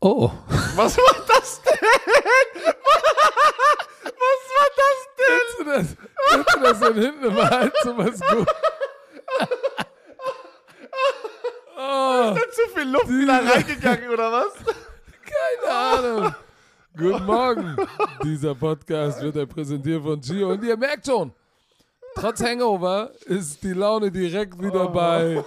Oh. Was war das denn? Was war das denn? Kennst du das? Kennst du das denn hinten immer halt so was gut? Oh, Ist da zu viel Luft wieder reingegangen oder was? keine Ahnung. Guten Morgen. Dieser Podcast wird ja präsentiert von Gio. Und ihr merkt schon, trotz Hangover ist die Laune direkt wieder bei,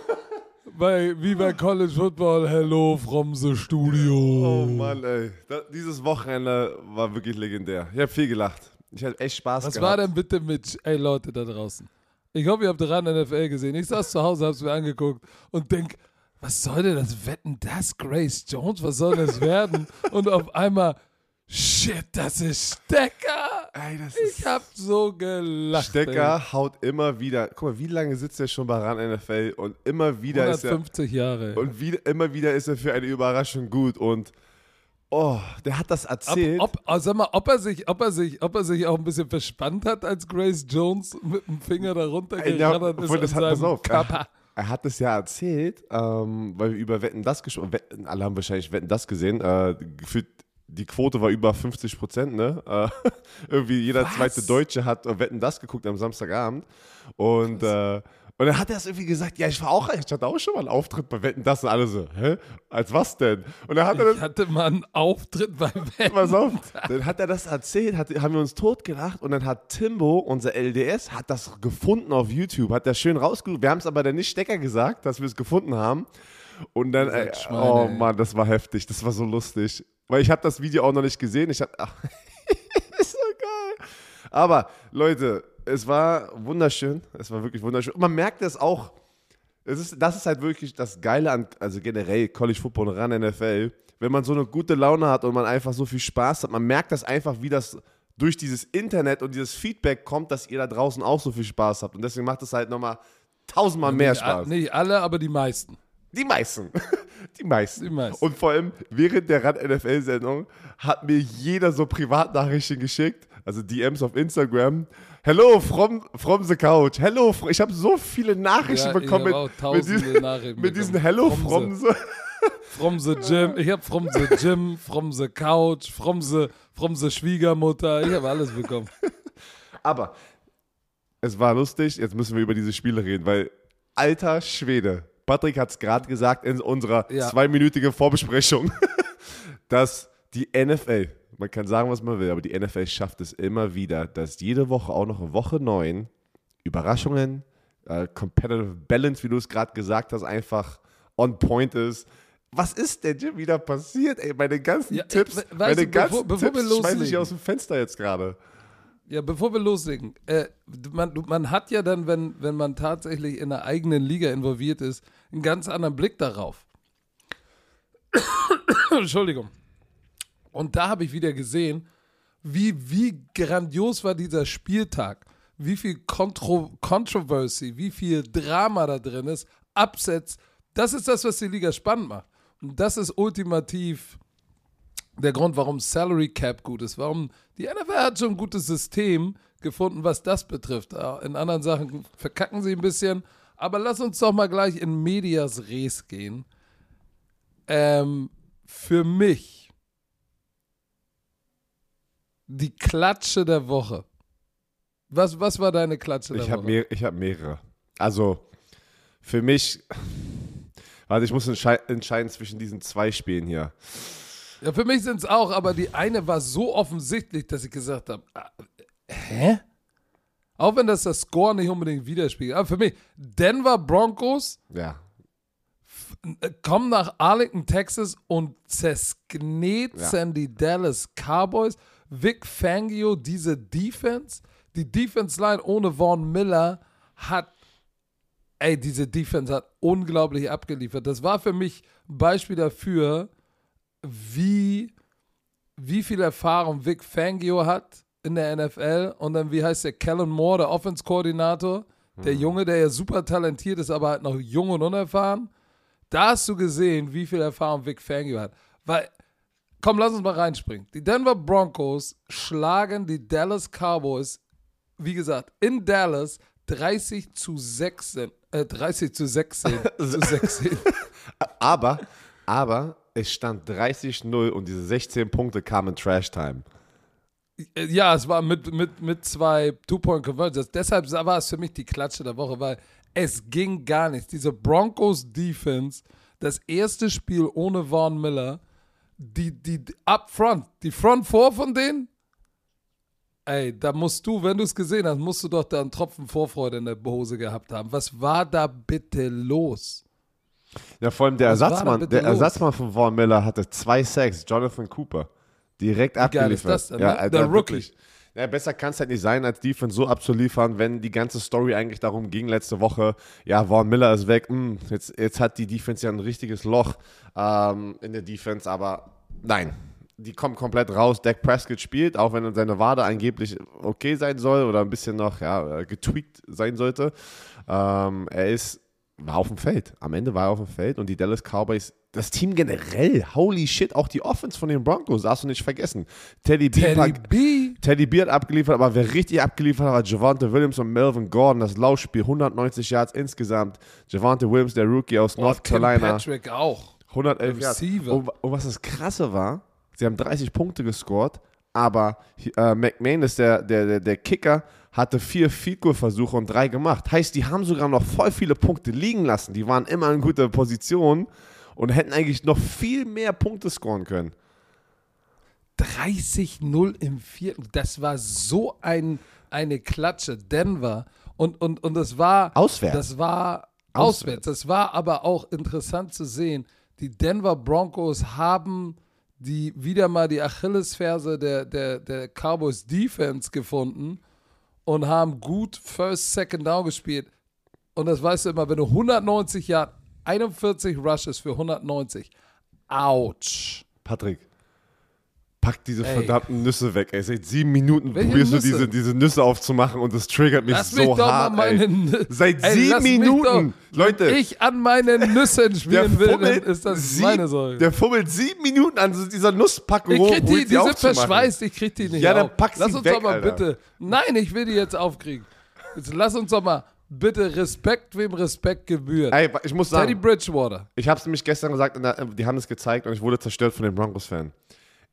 bei, wie bei College Football. Hello from the studio. Oh Mann, ey. Da, dieses Wochenende war wirklich legendär. Ich habe viel gelacht. Ich hatte echt Spaß Was gehabt. war denn bitte mit, ey Leute da draußen? Ich hoffe, ihr habt ran NFL gesehen. Ich saß zu Hause, hab's mir angeguckt und denk, was soll denn das wetten, das Grace Jones, was soll das werden? Und auf einmal, shit, das ist Stecker. Ey, das Ich hab so gelacht. Stecker haut immer wieder. Guck mal, wie lange sitzt er schon bei RAN NFL und immer wieder ey. ist er 150 Jahre. und wieder, immer wieder ist er für eine Überraschung gut und oh, der hat das ob, erzählt. ob, oh, sag mal, ob er, sich, ob, er sich, ob er sich auch ein bisschen verspannt hat, als Grace Jones mit dem Finger da Ey, ja, ist das hat, pass auf, er, Körper. er hat es ja erzählt, ähm, weil wir über Wetten das gesprochen Wetten, Alle haben wahrscheinlich Wetten das gesehen. Äh, gefühlt, die Quote war über 50 Prozent, ne? Äh, irgendwie jeder Was? zweite Deutsche hat äh, Wetten das geguckt am Samstagabend. Und, äh, und dann hat er es irgendwie gesagt, ja, ich war auch, ich hatte auch schon mal einen Auftritt bei Wetten das und alle so, hä? Als was denn? Und dann hat er das, Ich hatte mal einen Auftritt bei Wetten. Pass auf, dann hat er das erzählt, hat, haben wir uns totgelacht und dann hat Timbo, unser LDS, hat das gefunden auf YouTube, hat das schön rausgesucht. Wir haben es aber dann nicht Stecker gesagt, dass wir es gefunden haben. Und dann, ey, Schweine, oh. Mann, das war heftig, das war so lustig. Weil ich habe das Video auch noch nicht gesehen. Ich hab, ach, ist so geil. Aber Leute, es war wunderschön, es war wirklich wunderschön. Und man merkt es auch, es ist, das ist halt wirklich das Geile an, also generell College Football und ran NFL, wenn man so eine gute Laune hat und man einfach so viel Spaß hat, man merkt das einfach, wie das durch dieses Internet und dieses Feedback kommt, dass ihr da draußen auch so viel Spaß habt. Und deswegen macht es halt nochmal tausendmal mehr Spaß. Nicht alle, aber die meisten. Die meisten. Die meisten. Die meisten. Und vor allem während der Rad NFL-Sendung hat mir jeder so Privatnachrichten geschickt, also DMs auf Instagram. Hello from, from the couch. Hello, ich habe so viele Nachrichten Ja, bekommen mit, mit, diesen, Nachrichten mit diesen. Hello From from the. From the gym. Ich hab from the gym, from the couch, from the, from the Schwiegermutter. Ich habe alles bekommen. Aber es war lustig, jetzt müssen wir über diese Spiele reden, weil alter Schwede, Patrick hat es gerade gesagt in unserer Ja. zweiminütigen Vorbesprechung, dass die NFL, man kann sagen, was man will, aber die NFL schafft es immer wieder, dass jede Woche auch noch Woche 9 Überraschungen, äh, Competitive Balance, wie du es gerade gesagt hast, einfach on point ist. Was ist denn hier wieder passiert? Ey, meine ganzen Ja, Tipps, meine du, bevor- ganzen bevor wir Tipps schmeiße ich aus dem Fenster jetzt gerade. Ja, bevor wir loslegen, äh, man, man hat ja dann, wenn, wenn man tatsächlich in einer eigenen Liga involviert ist, einen ganz anderen Blick darauf. Entschuldigung. Und da habe ich wieder gesehen, wie, wie grandios war dieser Spieltag, wie viel Kontro Controversy, wie viel Drama da drin ist, Upsets. Das ist das, was die Liga spannend macht. Und das ist ultimativ der Grund, warum Salary Cap gut ist, warum die NFL hat schon ein gutes System gefunden, was das betrifft. Äh, In anderen Sachen verkacken sie ein bisschen, aber lass uns doch mal gleich in Medias Res gehen. Ähm, für mich die Klatsche der Woche. Was, was war deine Klatsche der Ich habe Woche? mehr, ich hab mehrere. Also, für mich, warte, ich muss entschei entscheiden zwischen diesen zwei Spielen hier. Ja, für mich sind es auch, aber die eine war so offensichtlich, dass ich gesagt habe, ah, hä? Auch wenn das das Score nicht unbedingt widerspiegelt. Aber für mich, Denver Broncos Ja. äh, kommen nach Arlington, Texas und zersknetzen Ja. die Dallas Cowboys. Vic Fangio, diese Defense, die Defense Line ohne Vaughn Miller hat, ey, diese Defense hat unglaublich abgeliefert. Das war für mich ein Beispiel dafür, wie, wie viel Erfahrung Vic Fangio hat in der NFL und dann, wie heißt der, Kellen Moore, der Offense-Koordinator, der Junge, der ja super talentiert ist, aber halt noch jung und unerfahren. Da hast du gesehen, wie viel Erfahrung Vic Fangio hat. Weil, komm, lass uns mal reinspringen. Die Denver Broncos schlagen die Dallas Cowboys, wie gesagt, in Dallas 30 zu 16, äh, 30 zu 16, zu 16. Aber, aber, es stand 30-0 und diese 16 Punkte kamen in Trash Time. Ja, es war mit, mit, mit zwei Two-Point-Conversions. Deshalb war es für mich die Klatsche der Woche, weil es ging gar nichts. Diese Broncos-Defense, das erste Spiel ohne Vaughn Miller, die, die, die up front, die Front Four von denen, ey, da musst du, wenn du es gesehen hast, musst du doch da einen Tropfen Vorfreude in der Hose gehabt haben. Was war da bitte los? Ja, vor allem der Was Ersatzmann, der los? Ersatzmann von Vaughn Miller hatte zwei Sacks, Jonathan Cooper. Direkt abgeliefert. denn, ja, ne? Alter, Der Rookie. wirklich. Ja, besser kann es halt nicht sein, als Defense so abzuliefern, wenn die ganze Story eigentlich darum ging letzte Woche, ja, Vaughn Miller ist weg, hm, jetzt, jetzt hat die Defense ja ein richtiges Loch ähm, in der Defense, aber nein, die kommt komplett raus. Dak Prescott spielt, auch wenn seine Wade angeblich okay sein soll oder ein bisschen noch ja, äh, getweakt sein sollte. Ähm, er ist war auf dem Feld. Am Ende war er auf dem Feld und die Dallas Cowboys, das Team generell, holy shit, auch die Offense von den Broncos, darfst du nicht vergessen. Teddy B, Teddy pack- B. Teddy B hat abgeliefert, aber wer richtig abgeliefert hat, war Javante Williams und Melvin Gordon. Das Laufspiel, 190 Yards insgesamt. Javante Williams, der Rookie aus North Tim Carolina. Patrick auch. 111 Yards. Und, und was das Krasse war, sie haben 30 Punkte gescored, aber äh, McManus, der, der, der, der Kicker, hatte vier Field Goal Versuche und drei gemacht. Heißt, die haben sogar noch voll viele Punkte liegen lassen. Die waren immer in guter Position und hätten eigentlich noch viel mehr Punkte scoren können. 30-0 im vierten. Das war so ein, eine Klatsche. Denver. Und, und, und das war. Auswärts. Das war Auswärts. auswärts. Das war aber auch interessant zu sehen. Die Denver Broncos haben die wieder mal die Achillesferse der, der, der Cowboys Defense gefunden und haben gut First, Second Down gespielt. Und das weißt du immer, wenn du 190 Yard, 41 Rushes für 190. Ouch. Patrick, pack diese Ey. verdammten Nüsse weg. Ey, seit sieben Minuten Welche probierst du Nüsse? diese, diese Nüsse aufzumachen und das triggert mich Lass so mich doch hart. mal meine ey. Nü- Seit Ey, sieben Minuten, Doch, Leute. Wenn ich an meinen Nüssen spielen will, dann ist das sieb- meine Sorge. Der fummelt sieben Minuten an dieser Nusspackung Ich krieg die, die sind verschweißt, ich krieg die nicht Ja, dann pack sie Lass uns weg, doch mal Alter. bitte. Nein, ich will die jetzt aufkriegen. Jetzt lass uns doch mal bitte Respekt, wem Respekt gebührt. Ey, ich muss Teddy sagen, Bridgewater. ich habe es nämlich gestern gesagt, der, die haben es gezeigt und ich wurde zerstört von den Broncos-Fan.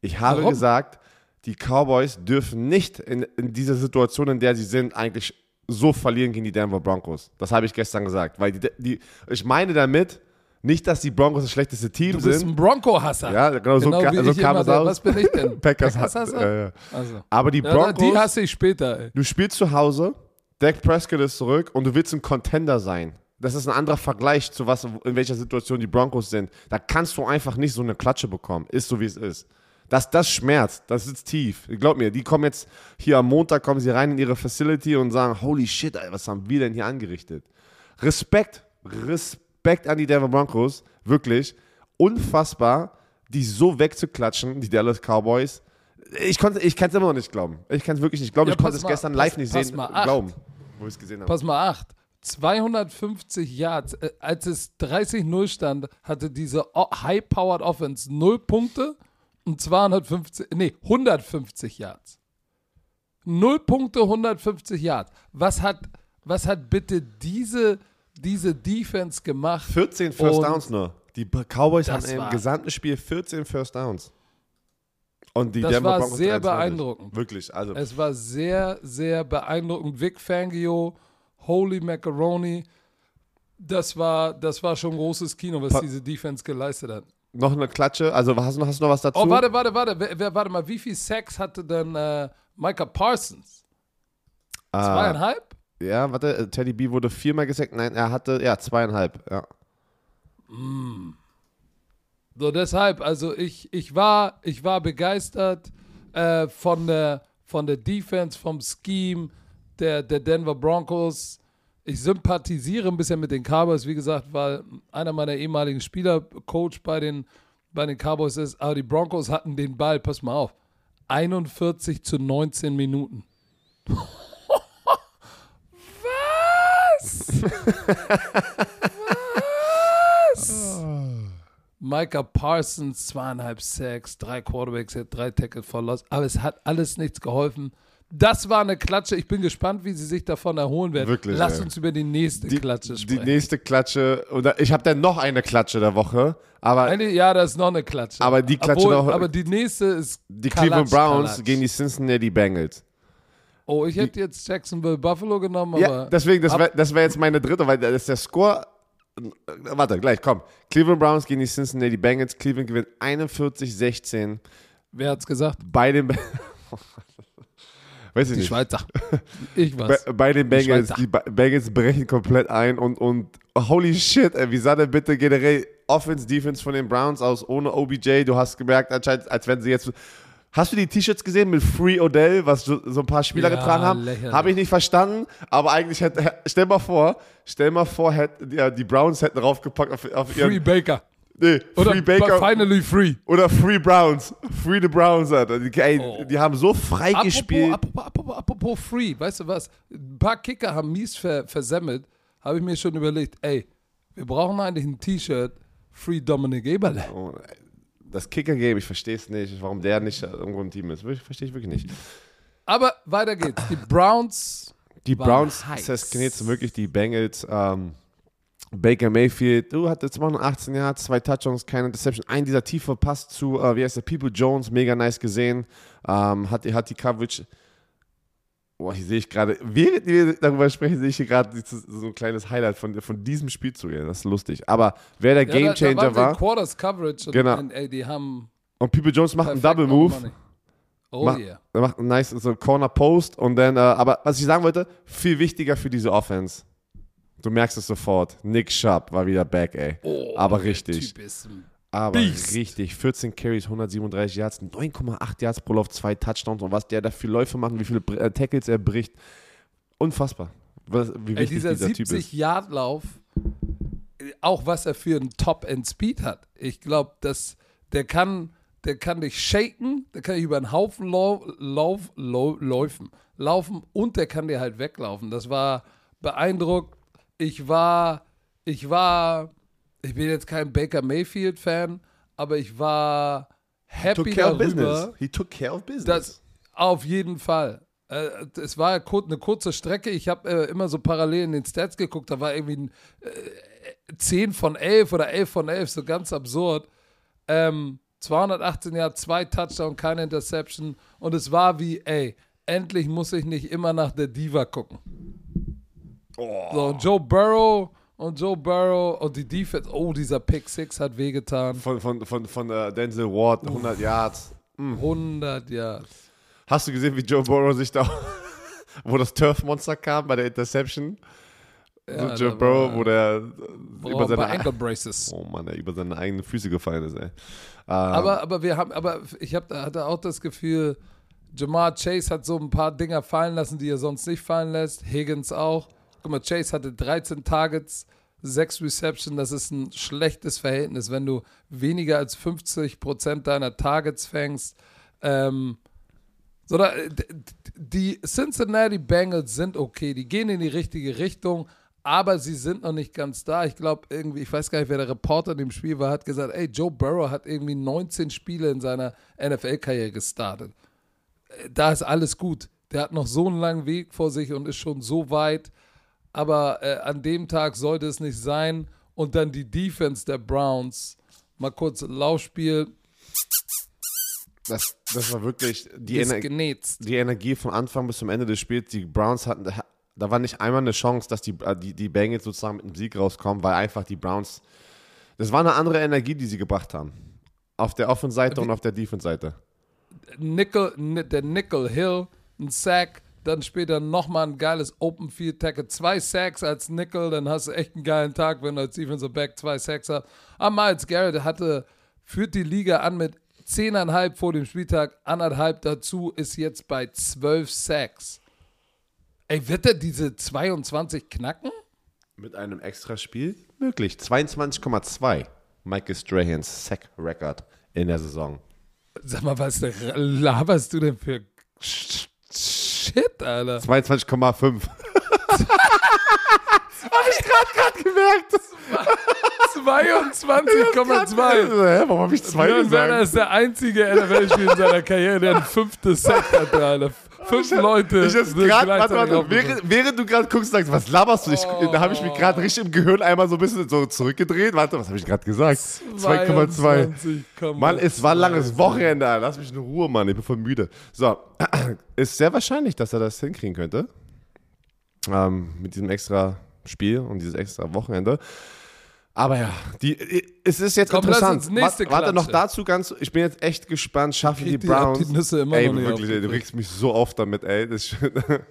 Ich habe Warum? gesagt, die Cowboys dürfen nicht in, in dieser Situation, in der sie sind, eigentlich so verlieren gegen die Denver Broncos. Das habe ich gestern gesagt. Weil die, die, ich meine damit nicht, dass die Broncos das schlechteste Team Du bist sind. ein Bronco-Hasser. Ja, genau so, ka- wie so kam es aus. Was bin ich denn? Packers Packers-Hasser? ja, ja. Also. Aber die Ja, Broncos, die hasse ich später, ey. du spielst zu Hause, Dak Prescott ist zurück und du willst ein Contender sein. Das ist ein anderer Vergleich zu was, in welcher Situation die Broncos sind. Da kannst du einfach nicht so eine Klatsche bekommen. Ist so, wie es ist. Das, das schmerzt, das sitzt tief. Glaub mir, die kommen jetzt hier am Montag, kommen sie rein in ihre Facility und sagen, holy shit, ey, was haben wir denn hier angerichtet? Respekt, Respekt an die Denver Broncos, wirklich. Unfassbar, die so wegzuklatschen, die Dallas Cowboys. Ich, konnte- ich kann es immer noch nicht glauben. Ich kann es wirklich nicht glauben. Ja, ich konnte es gestern pass- live nicht pass sehen, mal acht. glauben, wo ich es gesehen habe. Pass mal, 8. 250 Yards. Äh, Als es 30-0 stand, hatte diese High-Powered Offense 0 Punkte und 250, nee, 150 Yards. 0 Punkte, 150 Yards. Was hat, was hat bitte diese, diese Defense gemacht? 14 First Und Downs nur. Die Cowboys haben im gesamten Spiel 14 First Downs. Und die Das Denver war Broncos sehr 23. beeindruckend. Wirklich, also Es war sehr, sehr beeindruckend. Vic Fangio, Holy Macaroni. Das war, das war schon großes Kino, was Pa- diese Defense geleistet hat. Noch eine Klatsche. Also hast du, hast du noch was dazu? Oh, warte, warte, warte. Wer, wer, warte mal, wie viel Sex hatte denn äh, Micah Parsons? Ah, Zweieinhalb? ja, warte, äh, Teddy B wurde viermal gesackt. Nein, er hatte, ja, zweieinhalb. Ja. So, deshalb, also ich, ich, war, ich war begeistert äh, von, der, von der Defense, vom Scheme der, der Denver Broncos. Ich sympathisiere ein bisschen mit den Cowboys, wie gesagt, weil einer meiner ehemaligen Spieler Coach bei den, bei den Cowboys ist. Aber die Broncos hatten den Ball, pass mal auf, 41 zu 19 Minuten. Was? Was? Micah Parsons, zweieinhalb Sacks, drei Quarterbacks, er drei Tackle verlost. Aber es hat alles nichts geholfen. Das war eine Klatsche. Ich bin gespannt, wie sie sich davon erholen werden. Wirklich, Lass ey. uns über die nächste Die, Klatsche die sprechen. nächste Klatsche, oder ich habe dann noch eine Klatsche der Woche, aber Eine, ja, das ist noch eine Klatsche. Aber die Klatsche Obwohl, noch- Aber die nächste ist die Kalatsch, Cleveland Browns Kalatsch. gegen die Cincinnati Bengals. Oh, ich hätte jetzt Jacksonville Buffalo genommen, aber Ja, deswegen, das wäre wär jetzt meine dritte, weil das ist der Score. Warte, gleich, komm. Cleveland Browns gegen die Cincinnati Bengals. Cleveland gewinnt 41-16 wer hat's gesagt? bei den. Weiß ich Die nicht. Schweizer. Ich Bei, was. bei den Bengals, die Ba- Bengals brechen komplett ein und, und holy shit, ey, wie sah denn bitte generell Offense, Defense von den Browns aus ohne OBJ? Du hast gemerkt, anscheinend, als wenn sie jetzt. Hast du die T-Shirts gesehen mit Free Odell, was so, ein paar Spieler Ja, getragen haben? Habe ich nicht verstanden, aber eigentlich hätte, stell mal vor, stell mal vor, hätte, ja, die Browns hätten draufgepackt auf, auf Free ihren, Baker. Nee, Oder Free Baker Finally Free. oder Free Browns, Free the Browns, Alter. Die, ey, Oh. die haben so frei Apropos, gespielt. apropos, apropos, apropos Free, weißt du was? Ein paar Kicker haben mies ver, versemmelt. Habe ich mir schon überlegt, ey, wir brauchen eigentlich ein T-Shirt Free Dominic Eberle. Oh, das Kicker-Game, ich verstehe es nicht, warum der nicht irgendwo im Team ist. Verstehe ich wirklich nicht. Aber weiter geht's. Die Browns. Die Browns heiß. zersknitzen wirklich die Bengals. Ähm, Baker Mayfield, du hattest 218 Yards, zwei Touchdowns, keine Interception. Ein dieser tiefe Pass zu, äh, wie heißt der, People Jones, mega nice gesehen. Ähm, hat, hat die Coverage. Boah, hier sehe ich gerade, während wir darüber sprechen, sehe ich hier gerade so ein kleines Highlight von, von diesem Spielzug. Ja, das ist lustig. Aber wer der Ja, da- da Gamechanger waren sie war, Quarters Coverage. Und, Genau. und, ey, die haben. und People Jones macht einen Double Move. money. Oh Mach- yeah. Er macht einen nice so Corner Post und dann, äh, aber was ich sagen wollte, viel wichtiger für diese Offense. Du merkst es sofort. Nick Sharp war wieder back, ey. Oh, aber richtig. Typ ist ein Aber Beast. richtig. 14 Carries, 137 Yards, 9,8 Yards pro Lauf, zwei Touchdowns und was der da für Läufe macht wie viele äh, Tackles er bricht. Unfassbar. Was, wie Ey, dieser, dieser, Typ ist. 70-Yard-Lauf, auch was er für einen Top-End-Speed hat. Ich glaube, dass der kann, der kann dich shaken, der kann dich über einen Haufen lau lauf, lau laufen, laufen und der kann dir halt weglaufen. Das war beeindruckt. Ich war, ich war, ich bin jetzt kein Baker Mayfield-Fan, aber ich war happy darüber. He took care of business. Das auf jeden Fall. Äh, Es war eine kurze Strecke. Ich habe äh, immer so parallel in den Stats geguckt. Da war irgendwie ein, äh, 10 von 11 oder 11 von 11, so ganz absurd. Ähm, 218 Jahre, zwei Touchdown, keine Interception. Und es war wie, ey, endlich muss ich nicht immer nach der Diva gucken. So, und Joe Burrow und Joe Burrow und die Defense, oh, dieser Pick 6 hat wehgetan. von von, von, von äh, Denzel Ward, 100 Yards. 100 Yards. Hast du gesehen, wie Joe Burrow sich da, wo das Turf-Monster kam bei der Interception? Ja, so Joe Burrow, wo der Oh, über bei seine, Ankle Braces. oh Mann, der über seine eigenen Füße gefallen ist, ey. Ähm, Aber, aber wir haben, aber ich hab, hatte auch das Gefühl, Jamar Chase hat so ein paar Dinger fallen lassen, die er sonst nicht fallen lässt. Higgins auch. Guck mal, Chase hatte 13 Targets, 6 Reception. Das ist ein schlechtes Verhältnis, wenn du weniger als 50% deiner Targets fängst. Ähm, so da, d- d- die Cincinnati Bengals sind okay, die gehen in die richtige Richtung, aber sie sind noch nicht ganz da. Ich glaube, irgendwie, ich weiß gar nicht, wer der Reporter in dem Spiel war, hat gesagt, ey, Joe Burrow hat irgendwie 19 Spiele in seiner NFL-Karriere gestartet. Äh, Da ist alles gut. Der hat noch so einen langen Weg vor sich und ist schon so weit. Aber äh, an dem Tag sollte es nicht sein. Und dann die Defense der Browns. Mal kurz Laufspiel. das, das war wirklich die, Ener genetzt. die Energie von Anfang bis zum Ende des Spiels. Die Browns hatten, da war nicht einmal eine Chance, dass die, äh, die, die Bengals sozusagen mit einem Sieg rauskommen, weil einfach die Browns, das war eine andere Energie, die sie gebracht haben. Auf der Offense-Seite und auf der Defense-Seite. Nickel, Ni- der Nickel Hill, ein Sack, dann später nochmal ein geiles Open Field Tackle, zwei Sacks als Nickel, dann hast du echt einen geilen Tag, wenn du als Defensive Back zwei Sacks hast. Aber Miles Garrett hatte, führt die Liga an mit 10,5 vor dem Spieltag, anderthalb dazu, ist jetzt bei 12 Sacks. Ey, wird er diese 22 knacken? Mit einem extra Spiel? Möglich. 22,2. Michael Strahans Sack-Record in der Saison. Sag mal, was laberst du denn für Shit, Alter? 22,5. Hab ich gerade gerade gemerkt. 22,2. Hä, warum habe ich zwei Björn Werner gesagt? ist der einzige NFL-Spieler in seiner Karriere, der ein fünftes Sack hatte, Alter. Fünf Leute. Ich jetzt grad, warte, warte, während, während du gerade guckst, sagst, was laberst du? Ich, Da habe ich mich gerade Oh. richtig im Gehirn einmal so ein bisschen so zurückgedreht. Warte, was habe ich gerade gesagt? 2,2. 22,2. Mann, es war ein langes Wochenende. Lass mich in Ruhe, Mann. Ich bin voll müde. So, ist sehr wahrscheinlich, dass er das hinkriegen könnte. Ähm, mit diesem extra Spiel und dieses extra Wochenende. Aber ja, die, es ist jetzt Komm, interessant. uns nächste Wa- Warte noch dazu ganz. Ich bin jetzt echt gespannt. Schaffen die die- Browns? die Nüsse immer ey, noch wirklich, ey, du regst mich so oft damit, ey. Das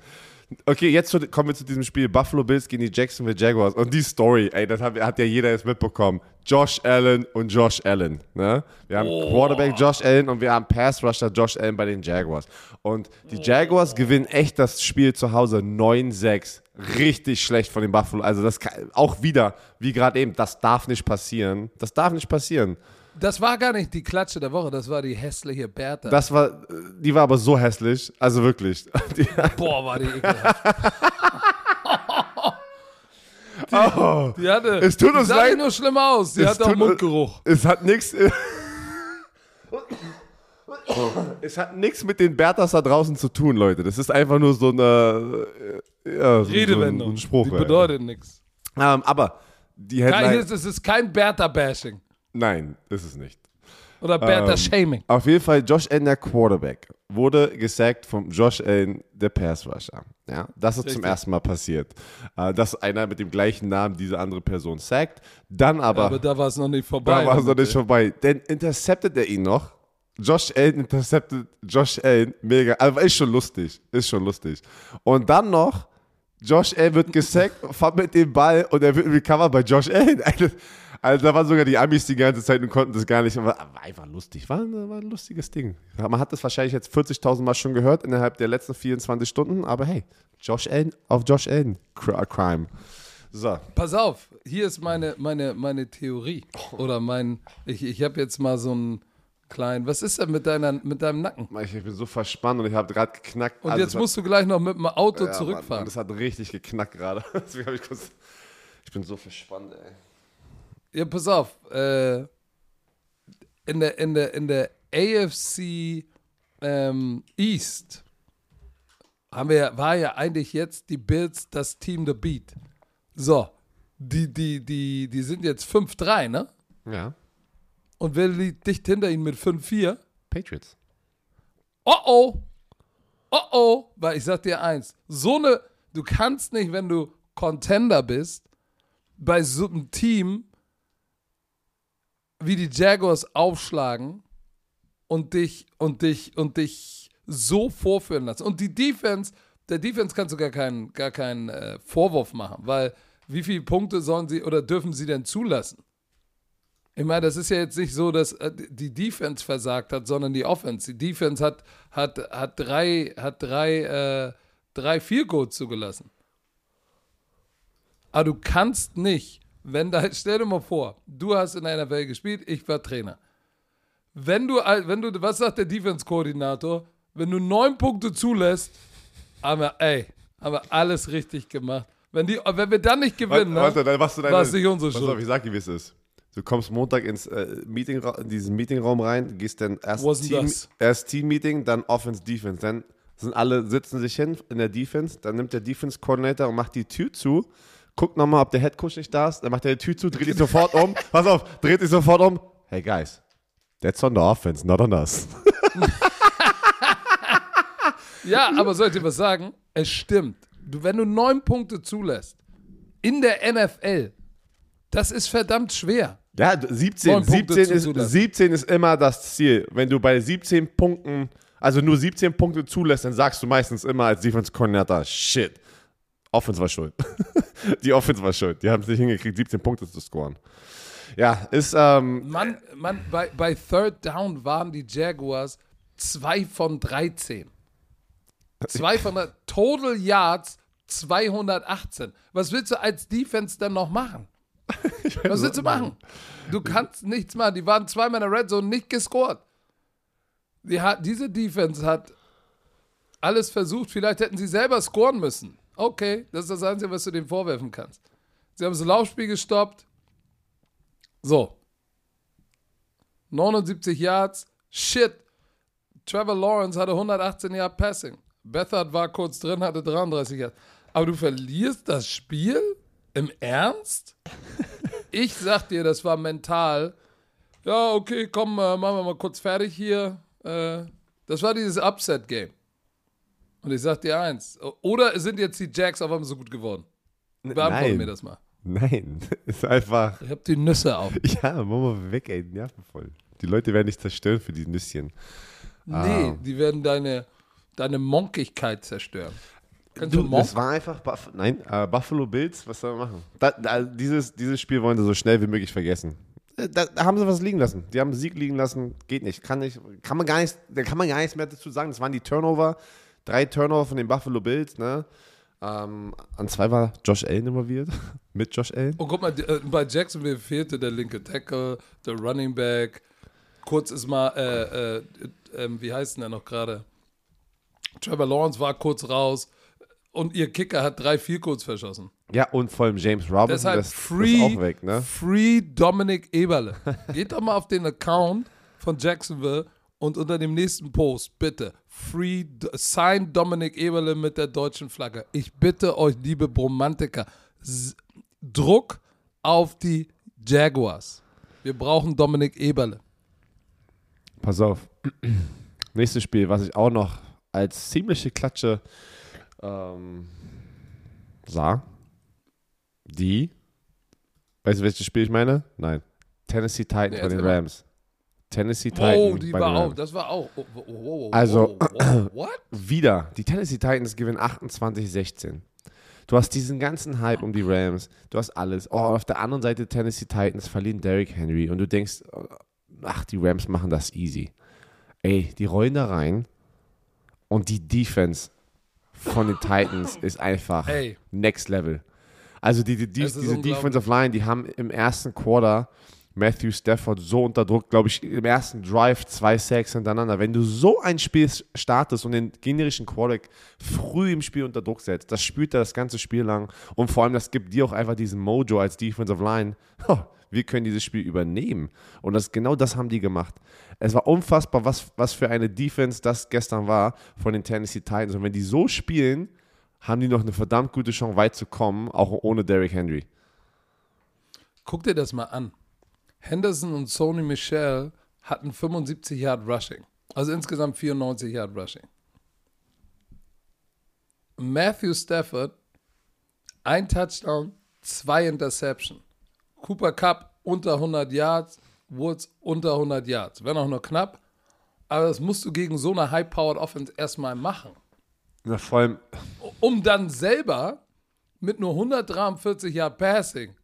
okay, jetzt zu, kommen wir zu diesem Spiel Buffalo Bills gegen die Jacksonville Jaguars. Und die Story, ey, das hat, hat ja jeder jetzt mitbekommen. Josh Allen und Josh Allen. Ne? Wir haben Oh. Quarterback Josh Allen und wir haben Pass Rusher Josh Allen bei den Jaguars. Und die Jaguars gewinnen echt das Spiel zu Hause 9-6. Richtig schlecht von den Buffalo. Also das kann, auch wieder, wie gerade eben, das darf nicht passieren. Das darf nicht passieren. Das war gar nicht die Klatsche der Woche, das war die hässliche Bertha. Das war, die war aber so hässlich. Also wirklich. Die, Boah, war die ekelhaft. die, oh, die hatte, Es tut uns die sah leid. nur schlimm aus, die hatte auch Mundgeruch. es hat nichts. Es hat nichts mit den Berthas da draußen zu tun, Leute. Das ist einfach nur so eine äh, ja, so, Redewendung. So ein, Spruch. die bedeutet nichts. Ähm, aber die Kein, Headline. es ist kein Bertha-Bashing Nein, ist es nicht. oder Bertha-Shaming. Auf jeden Fall, Josh Allen, der Quarterback, wurde gesackt vom Josh Allen, der Pass-Rusher. Ja, das ist zum Richtig. ersten Mal passiert. Äh, dass einer mit dem gleichen Namen diese andere Person sackt. Dann aber, aber da war es noch nicht vorbei. da war es noch nicht vorbei. Denn interceptet er ihn noch. Josh Allen interceptet Josh Allen. Mega. Also ist schon lustig. Ist schon lustig. Und dann noch, Josh Allen wird gesackt, fährt mit dem Ball und er wird recovered bei Josh Allen. Also, also da waren sogar die Amis die ganze Zeit und konnten das gar nicht. War, einfach lustig. War, ein- war ein lustiges Ding. Man hat das wahrscheinlich jetzt 40.000 Mal schon gehört innerhalb der letzten 24 Stunden. Aber hey, Josh Allen auf Josh Allen. Cr- Crime. So. Pass auf, hier ist meine, meine, meine Theorie. Oder mein, ich, ich habe jetzt mal so einen kleinen, was ist denn mit, deiner, mit deinem Nacken? Ich bin so verspannt und ich habe gerade geknackt. Und Also jetzt es hat- musst du gleich noch mit dem Auto Ja, zurückfahren. Mann, das hat richtig geknackt gerade. Deswegen ich kurz. Ich bin so verspannt, ey. Ja, pass auf. Äh, in, der, in, der, in der AFC ähm, East haben wir, war ja eigentlich jetzt die Bills das Team the Beat. So, die, die, die, die sind jetzt 5-3, ne? Ja. Und wer liegt dicht hinter ihnen mit 5-4? Patriots. Oh oh. Oh oh. Weil ich sag dir eins, so eine, du kannst nicht, wenn du Contender bist, bei so einem Team wie die Jaguars aufschlagen und dich und dich und dich so vorführen lassen. Und die Defense, der Defense kannst du gar keinen, gar keinen äh, Vorwurf machen, weil wie viele Punkte sollen sie oder dürfen sie denn zulassen? Ich meine, das ist ja jetzt nicht so, dass äh, die Defense versagt hat, sondern die Offense. Die Defense hat, hat, hat drei, hat drei, äh, drei Field Goals zugelassen. Aber du kannst nicht, wenn da, stell dir mal vor, du hast in der NFL gespielt, ich war Trainer. Wenn du, wenn du, was sagt der Defense-Koordinator? Wenn du neun Punkte zulässt, haben wir, ey, haben wir alles richtig gemacht. Wenn, die, wenn wir dann nicht gewinnen, ne? Warte, dann machst du deine. War es nicht unsere Pass Schuld. auf, ich sag dir, wie es ist. Du kommst Montag ins äh, Meeting, in diesen Meetingraum rein, gehst dann erst Team, erst Team-Meeting, dann Offense, Defense. Dann sind alle, sitzen sich hin in der Defense, dann nimmt der Defense-Coordinator und macht die Tür zu, guckt nochmal, ob der Headcoach nicht da ist, dann macht er die Tür zu, dreht sich sofort um. Pass auf, dreht sich sofort um. Hey guys, that's on the offense, not on us. Ja, aber soll ich dir was sagen? Es stimmt. Du, wenn du neun Punkte zulässt in der NFL, das ist verdammt schwer. Ja, 17, Neun Punkte 17, ist, zuzulassen. 17 ist immer das Ziel. Wenn du bei 17 Punkten, also nur 17 Punkte zulässt, dann sagst du meistens immer als Defense Coordinator, shit, Offense war schuld. Die Offense war schuld. Die haben es nicht hingekriegt, 17 Punkte zu scoren. Ja, ist, ähm, Mann, Mann bei, bei Third Down waren die Jaguars zwei von 13. Zwei von der Total Yards 218. Was willst du als Defense denn noch machen? Was willst du machen? Du kannst nichts machen. Die waren zweimal in der Red Zone nicht gescored. Die hat, diese Defense hat alles versucht. Vielleicht hätten sie selber scoren müssen. Okay, das ist das Einzige, was du denen vorwerfen kannst. Sie haben das Laufspiel gestoppt. So. 79 Yards. Shit. Trevor Lawrence hatte 118 Yard Passing. Bethard war kurz drin, hatte 33 Yards. Aber du verlierst das Spiel? Im Ernst? ich sag dir, das war mental. Ja, okay, komm, äh, machen wir mal kurz fertig hier. Äh, das war dieses Upset-Game. Und ich sag dir eins. Oder sind jetzt die Jacks auf einmal so gut geworden? Beantworte mir das mal. Nein, ist einfach. Ich hab die Nüsse auf. Ja, mach mal weg, ey, nervenvoll. Die Leute werden dich zerstören für die Nüsschen. Nee, ah. die werden deine, deine Monkigkeit zerstören. Du, das war einfach, Buff nein, uh, Buffalo Bills, was soll man machen? Da, da, dieses, dieses Spiel wollen sie so schnell wie möglich vergessen. Äh, da, da, haben sie was liegen lassen. Die haben einen Sieg liegen lassen, geht nicht. Kann nicht, kann man gar nicht, da kann man gar nichts mehr dazu sagen. Das waren die Turnover, drei Turnover von den Buffalo Bills, ne? Ähm, an zwei war Josh Allen involviert, mit Josh Allen. Oh, guck mal, äh, bei Jacksonville fehlte der linke Tackle, der Running Back. Kurz ist mal, äh, äh, ähm, wie heißt denn der noch gerade? Trevor Lawrence war kurz raus und ihr Kicker hat drei vier kurz verschossen. Ja, und vor allem James Robinson, Deshalb das, free, ist auch weg, ne? Free Dominic Eberle. Geht doch mal auf den Account von Jacksonville und unter dem nächsten Post bitte Free Sign Dominic Eberle mit der deutschen Flagge. Ich bitte euch, liebe Bromantiker, Druck auf die Jaguars. Wir brauchen Dominic Eberle. Pass auf. Nächstes Spiel, was ich auch noch als ziemliche Klatsche ähm, sah. Die. Weißt du, welches Spiel ich meine? Nein. Tennessee Titans nee, bei den Rams. Tennessee Titans. Oh, die war auch, das war auch. Oh, oh, oh, also, wieder. Die Tennessee Titans gewinnen 28-16. Du hast diesen ganzen Hype um die Rams. Du hast alles. Oh, auf der anderen Seite Tennessee Titans verlieren Derrick Henry und du denkst, ach, die Rams machen das easy. Ey, die rollen da rein und die Defense von den Titans ist einfach Ey. next level. Also die, die, die diese Defensive Line, die haben im ersten Quarter Matthew Stafford so unter Druck, glaube ich, im ersten Drive zwei Sacks hintereinander. Wenn du so ein Spiel startest und den generischen Quarterback früh im Spiel unter Druck setzt, das spürt er das ganze Spiel lang und vor allem, das gibt dir auch einfach diesen Mojo als Defensive Line. wir können dieses Spiel übernehmen. Und das, genau das haben die gemacht. Es war unfassbar, was, was für eine Defense das gestern war von den Tennessee Titans. Und wenn die so spielen, haben die noch eine verdammt gute Chance, weit zu kommen, auch ohne Derrick Henry. Guck dir das mal an. Henderson und Sony Michel hatten 75 Yard Rushing. Also insgesamt 94 Yard Rushing. Matthew Stafford, ein Touchdown, zwei Interception. Cooper Cup unter 100 Yards, Woods unter 100 Yards. Wenn auch nur knapp. Aber das musst du gegen so eine High-Powered Offense erstmal machen. Ja, vor allem. Um dann selber mit nur 143 Yard Passing,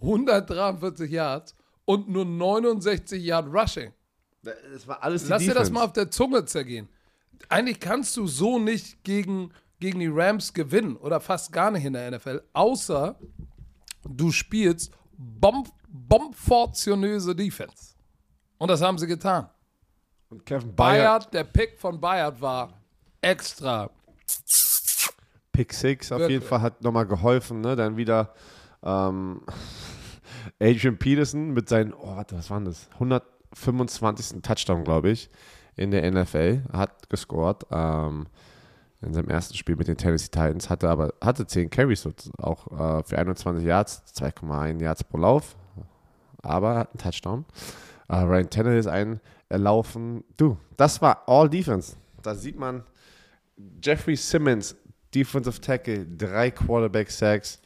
143 Yards und nur 69 Yard Rushing. Das war alles Lass Defense. dir das mal auf der Zunge zergehen. Eigentlich kannst du so nicht gegen, gegen die Rams gewinnen oder fast gar nicht in der NFL, außer du spielst bomb, bombfortionöse Defense. Und das haben sie getan. Und Kevin Bayard, Bayard der Pick von Bayard war extra. Pick 6 auf Wirklich. jeden Fall hat nochmal geholfen, ne? Dann wieder ähm, Adrian Peterson mit seinen, oh, warte, was waren das? 125. Touchdown, glaube ich, in der NFL, hat gescored. Ähm, in seinem ersten Spiel mit den Tennessee Titans, hatte aber hatte 10 Carries auch äh, für 21 Yards, 2,1 Yards pro Lauf, aber hat einen Touchdown. Äh, Ryan Tannehill ist ein erlaufen. Du, das war All Defense. Da sieht man Jeffrey Simmons, Defensive Tackle, drei Quarterback Sacks.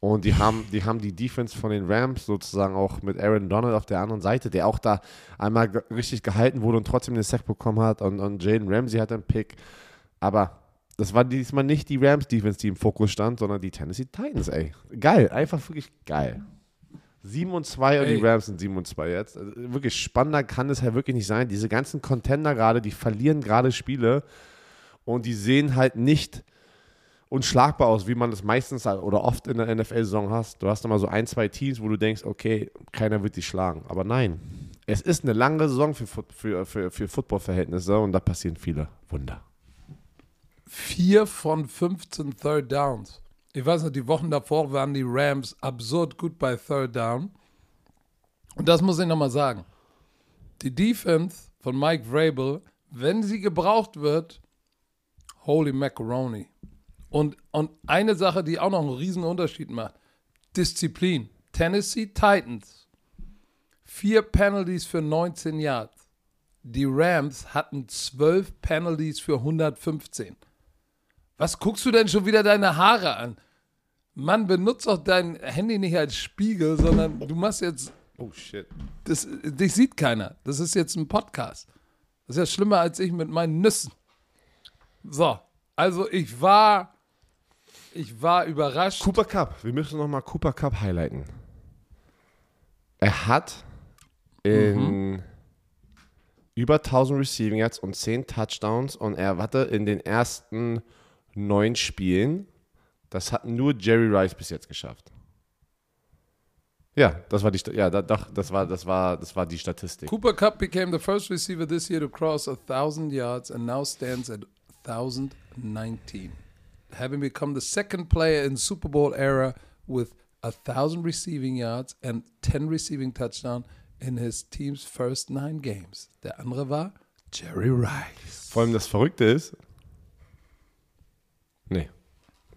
Und die haben, die haben die Defense von den Rams sozusagen auch mit Aaron Donald auf der anderen Seite, der auch da einmal richtig gehalten wurde und trotzdem den Sack bekommen hat. Und, und Jaden Ramsey hat einen Pick. Aber das war diesmal nicht die Rams-Defense, die im Fokus stand, sondern die Tennessee Titans, ey. Geil, einfach wirklich geil. 7 und 2 und die Rams sind 7 und 2 jetzt. Also wirklich spannender kann es ja wirklich nicht sein. Diese ganzen Contender gerade, die verlieren gerade Spiele und die sehen halt nicht unschlagbar aus, wie man das meistens oder oft in der NFL-Saison hast. Du hast immer so ein, zwei Teams, wo du denkst, okay, keiner wird dich schlagen. Aber nein, es ist eine lange Saison für, für, für, für Football-Verhältnisse und da passieren viele Wunder. Vier von 15 Third Downs. Ich weiß noch, die Wochen davor waren die Rams absurd gut bei Third Down. Und das muss ich nochmal sagen. Die Defense von Mike Vrabel, wenn sie gebraucht wird, Holy Macaroni. Und, und eine Sache, die auch noch einen riesen Unterschied macht. Disziplin. Tennessee Titans. Vier Penalties für 19 Yards. Die Rams hatten 12 Penalties für 115. Was guckst du denn schon wieder deine Haare an? Mann, benutzt doch dein Handy nicht als Spiegel, sondern du machst jetzt. Oh shit. Das, dich sieht keiner. Das ist jetzt ein Podcast. Das ist ja schlimmer als ich mit meinen Nüssen. So, also ich war. Ich war überrascht. Cooper Cup. Wir müssen nochmal Cooper Cup highlighten. Er hat in über 1000 Receiving Yards und 10 Touchdowns und er hatte in den ersten neun Spielen, das hat nur Jerry Rice bis jetzt geschafft. Ja, das war die, ja, da, doch, das war, das war, das war die Statistik. Cooper Cup became the first receiver this year to cross a thousand yards and now stands at 1019, having become the second player in Super Bowl era with a thousand receiving yards and 10 receiving touchdown in his team's first nine games. Der andere war Jerry Rice. Vor allem das Verrückte ist, nee,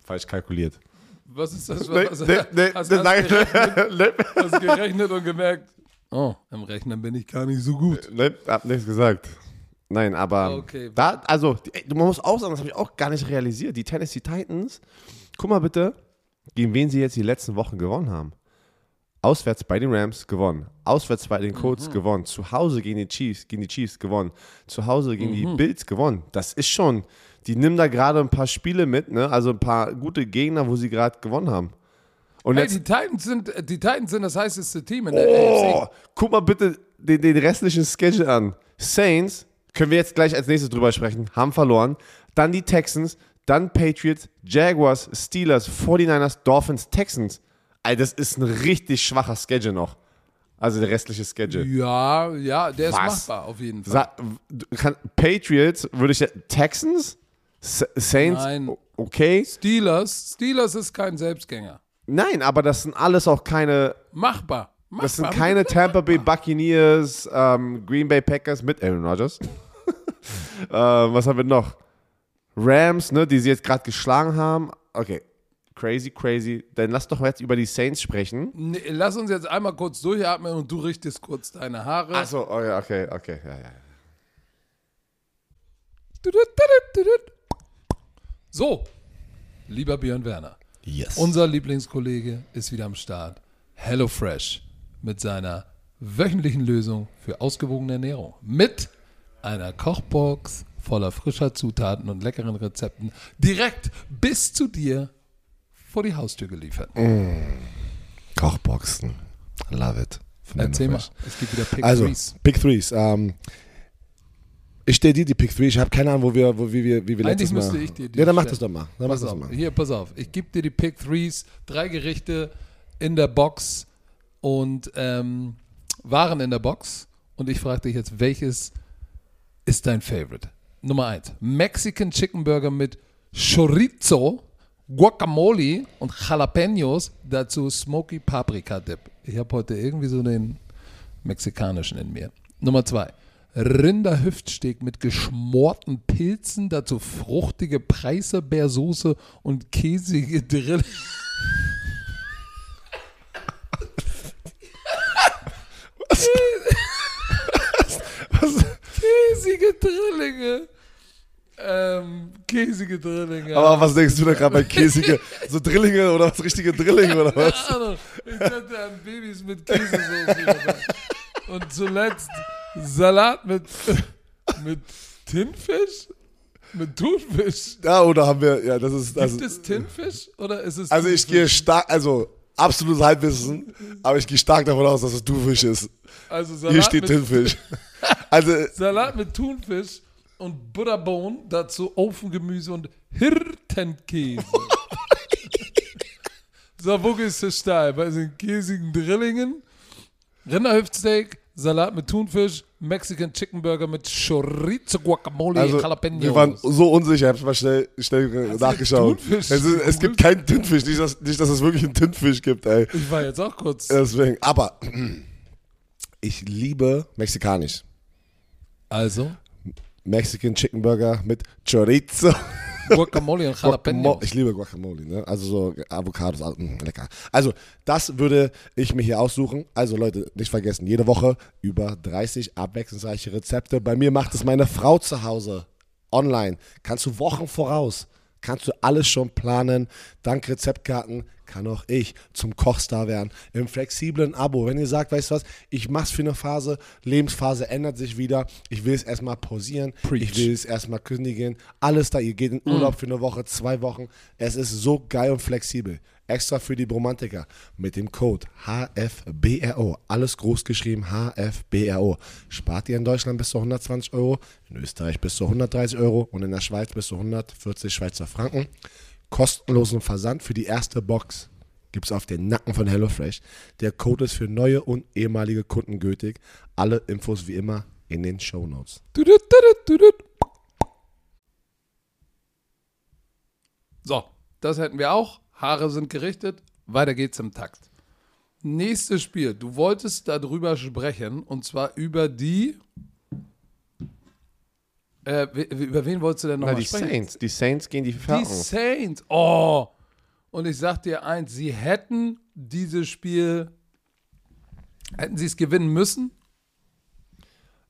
falsch kalkuliert. Was ist das? Nee, Was, nee, nee, hast, nee, hast, nein, gerechnet, nee, hast gerechnet und gemerkt, oh, im Rechnen bin ich gar nicht so gut. nee, hab nichts gesagt. Nein, aber Okay. da, also, ey, man muss auch sagen, das habe ich auch gar nicht realisiert. Die Tennessee Titans, guck mal bitte, gegen wen sie jetzt die letzten Wochen gewonnen haben. Auswärts bei den Rams gewonnen. Auswärts bei den Colts Mhm. gewonnen. Zu Hause gegen die Chiefs, gegen die Chiefs gewonnen. Zu Hause gegen Mhm. die Bills gewonnen. Das ist schon, die nehmen da gerade ein paar Spiele mit, ne? Also ein paar gute Gegner, wo sie gerade gewonnen haben. Und Hey, jetzt, die Titans sind, die Titans sind das heißeste Team in der oh, AFC. guck mal bitte den, den restlichen Schedule an. Saints, können wir jetzt gleich als nächstes drüber sprechen, haben verloren. Dann die Texans, dann Patriots, Jaguars, Steelers, 49ers, Dolphins, Texans. Ey, das ist ein richtig schwacher Schedule noch. Also der restliche Schedule. Ja, ja, der ist Was? machbar auf jeden Fall. Sa Patriots, würde ich Texans, Saints, Nein. okay. Steelers, Steelers ist kein Selbstgänger. Nein, aber das sind alles auch keine, Machbar. machbar. das sind keine Tampa Bay Buccaneers, ähm, Green Bay Packers mit Aaron Rodgers. ähm, was haben wir noch? Rams, ne, die sie jetzt gerade geschlagen haben. Okay, crazy, crazy. Dann lass doch jetzt über die Saints sprechen. Nee, lass uns jetzt einmal kurz durchatmen und du richtest kurz deine Haare. Achso, oh ja, okay, okay, ja, ja. So, lieber Björn Werner, Yes. unser Lieblingskollege ist wieder am Start. HelloFresh mit seiner wöchentlichen Lösung für ausgewogene Ernährung. Mit einer Kochbox voller frischer Zutaten und leckeren Rezepten direkt bis zu dir vor die Haustür geliefert. Kochboxen. Love it. Erzähl mal, es gibt wieder Pick Also, Threes. Pick Threes. Ähm, ich stelle dir die Pick Three. Ich habe keine Ahnung, wo wir, wo, wie wir, wie wir Eigentlich letztes Mal. müsste ich dir die Ja, dann mach das doch mal. Dann mach Pass das auf, mal. hier, pass auf. Ich gebe dir die Pick Threes, drei Gerichte in der Box und ähm, Waren in der Box. Und ich frage dich jetzt, welches ist dein Favorite? Nummer eins: Mexican Chicken Burger mit Chorizo, Guacamole und Jalapenos. Dazu Smoky Paprika Dip. Ich habe heute irgendwie so den mexikanischen in mir. Nummer zwei. Rinderhüftsteak mit geschmorten Pilzen, dazu fruchtige Preiselbeersoße und käsige Drill. Käsige Drillinge. Ähm, käsige Drillinge. Aber was denkst du da gerade bei käsige, so Drillinge oder was, richtige Drillinge oder was? Keine Ahnung. Ich dachte an Babys mit Käsesoße. Und zuletzt Salat mit, mit Tinfisch? Mit Thunfisch? Ja, oder haben wir, ja, das ist, also, Gibt es Tinfisch oder ist es also ich gehe Thunfisch? stark, also absolutes Halbwissen, aber ich gehe stark davon aus, dass es Thunfisch ist. also Salat Hier steht mit, Tinfisch. Also, Salat mit Thunfisch und Butterbohnen, dazu Ofengemüse und Hirtenkäse. so, wo gehst du steil? Bei den käsigen Drillingen, Rinderhüftsteak, Salat mit Thunfisch, Mexican Chicken Burger mit Chorizo, Guacamole, also Jalapenos. wir waren so unsicher, ich hab's mal schnell, schnell nachgeschaut. Thunfisch Es, ist, es gibt keinen Tinfisch, nicht dass, nicht, dass es wirklich einen Tinfisch gibt, ey. ich war jetzt auch kurz. Deswegen, aber ich liebe mexikanisch. Also, Mexican Chicken Burger mit Chorizo. Guacamole und Jalapenos. ich liebe Guacamole, ne? Also so Avocados, also, mh, lecker. Also, das würde ich mir hier aussuchen. Also, Leute, nicht vergessen, jede Woche über 30 abwechslungsreiche Rezepte. Bei mir macht es meine Frau zu Hause. Online. Kannst du Wochen voraus. Kannst du alles schon planen. Dank Rezeptkarten kann auch ich zum Kochstar werden. Im flexiblen Abo. Wenn ihr sagt, weißt du was, ich mach's für eine Phase, Lebensphase ändert sich wieder. Ich will es erstmal pausieren. Preach. Ich will es erstmal kündigen. Alles da. Ihr geht in Urlaub für eine Woche, zwei Wochen. Es ist so geil und flexibel. Extra für die Bromantiker. Mit dem Code HFBRO. Alles groß geschrieben HFBRO. Spart ihr in Deutschland bis zu 120 Euro, in Österreich bis zu 130 Euro und in der Schweiz bis zu 140 Schweizer Franken. Kostenlosen Versand für die erste Box gibt es auf den Nacken von HelloFresh. Der Code ist für neue und ehemalige Kunden gültig. Alle Infos wie immer in den tudut, tudut. So, das hätten wir auch. Haare sind gerichtet. Weiter geht's im Takt. Nächstes Spiel. Du wolltest darüber sprechen und zwar über die. Äh, über wen wolltest du denn nochmal die sprechen? Saints. Die Saints gegen die Die Falcons. Saints. Oh. Und ich sag dir eins: Sie hätten dieses Spiel. Hätten sie es gewinnen müssen?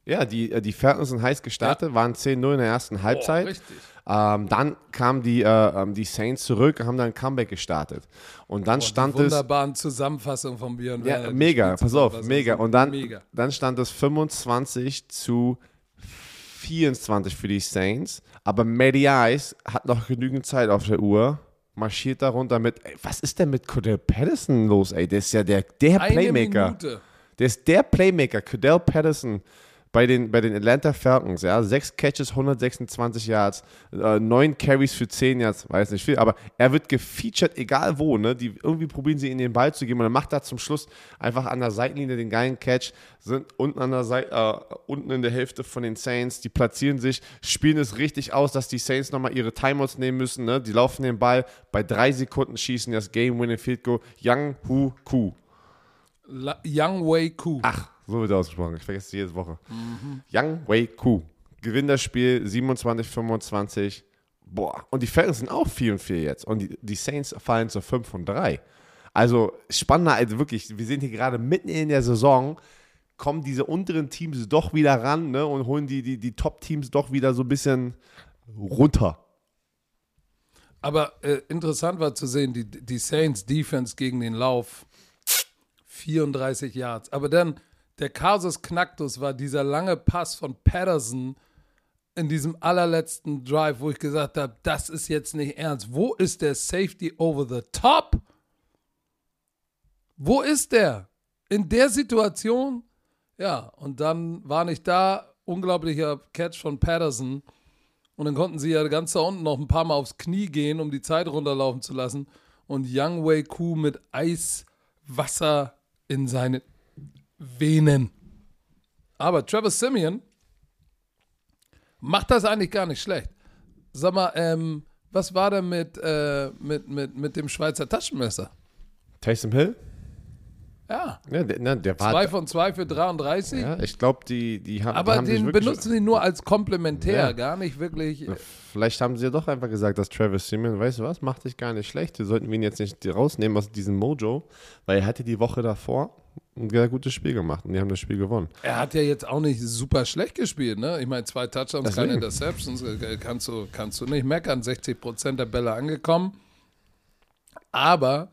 Ja, die, äh, die Falcons sind heiß gestartet, waren 10-0 in der ersten Halbzeit. Oh, richtig. ähm, dann kamen die, äh, ähm, die Saints zurück und haben dann ein Comeback gestartet. Und dann stand die es. wunderbaren Zusammenfassung von Björn Ja, Werner, die mega, pass auf, mega. Und dann, Mega. dann stand es 25 zu 24 für die Saints. Aber Matty Ice hat noch genügend Zeit auf der Uhr. Marschiert darunter mit, ey, was ist denn mit Cordell Patterson los, ey? Der ist ja der, der Eine Playmaker. Minute. Der ist der Playmaker, Cordell Patterson bei den, bei den Atlanta Falcons, ja. Sechs Catches, 126 Yards, äh, neun Carries für 10 Yards, weiß nicht viel, aber er wird gefeatured, egal wo, ne. Die, irgendwie probieren sie ihn den Ball zu geben und er macht da zum Schluss einfach an der Seitenlinie den geilen Catch, sind unten an der Seite, äh, unten in der Hälfte von den Saints, die platzieren sich, spielen es richtig aus, dass die Saints nochmal ihre Timeouts nehmen müssen, ne. Die laufen den Ball, bei drei Sekunden schießen das Game-Winning Field Goal, Young Hu Ku. La Young Wei Ku. Ach, so wird er ausgesprochen. Ich vergesse es jede Woche. Young Wei Ku. Gewinnt das Spiel 27, 25. Boah. Und die Falcons sind auch 4 und 4 jetzt. Und die, die Saints fallen zu 5 und 3. Also spannender, also wirklich, wir sind hier gerade mitten in der Saison, kommen diese unteren Teams doch wieder ran ne, und holen die, die, die Top-Teams doch wieder so ein bisschen runter. Aber äh, interessant war zu sehen, die, die Saints Defense gegen den Lauf 34 Yards. Aber dann der Kasus Knacktus war dieser lange Pass von Patterson in diesem allerletzten Drive, wo ich gesagt habe, das ist jetzt nicht ernst. Wo ist der Safety over the top? Wo ist der? In der Situation? Ja, und dann war nicht da. Unglaublicher Catch von Patterson. Und dann konnten sie ja ganz da unten noch ein paar Mal aufs Knie gehen, um die Zeit runterlaufen zu lassen. Und Young Wei Ku mit Eiswasser in seinen Venen. Aber Travis Simeon macht das eigentlich gar nicht schlecht. Sag mal, ähm, was war denn mit, äh, mit, mit, mit dem Schweizer Taschenmesser? Taysom Hill? Ja, Ja, der, ne, der war. zwei von zwei für 33. Ja, ich glaube, die, die haben. die aber haben sich den benutzen sie nur als Komplementär, Ja. gar nicht wirklich. Vielleicht haben sie ja doch einfach gesagt, dass Travis Simeon, weißt du was, macht dich gar nicht schlecht. Wir sollten ihn jetzt nicht rausnehmen aus diesem Mojo, weil er hatte die Woche davor ein sehr gutes Spiel gemacht und die haben das Spiel gewonnen. Er hat ja jetzt auch nicht super schlecht gespielt, ne? Ich meine, zwei Touchdowns, Deswegen. keine Interceptions, äh, kannst du, kannst du nicht meckern. 60% der Bälle angekommen. Aber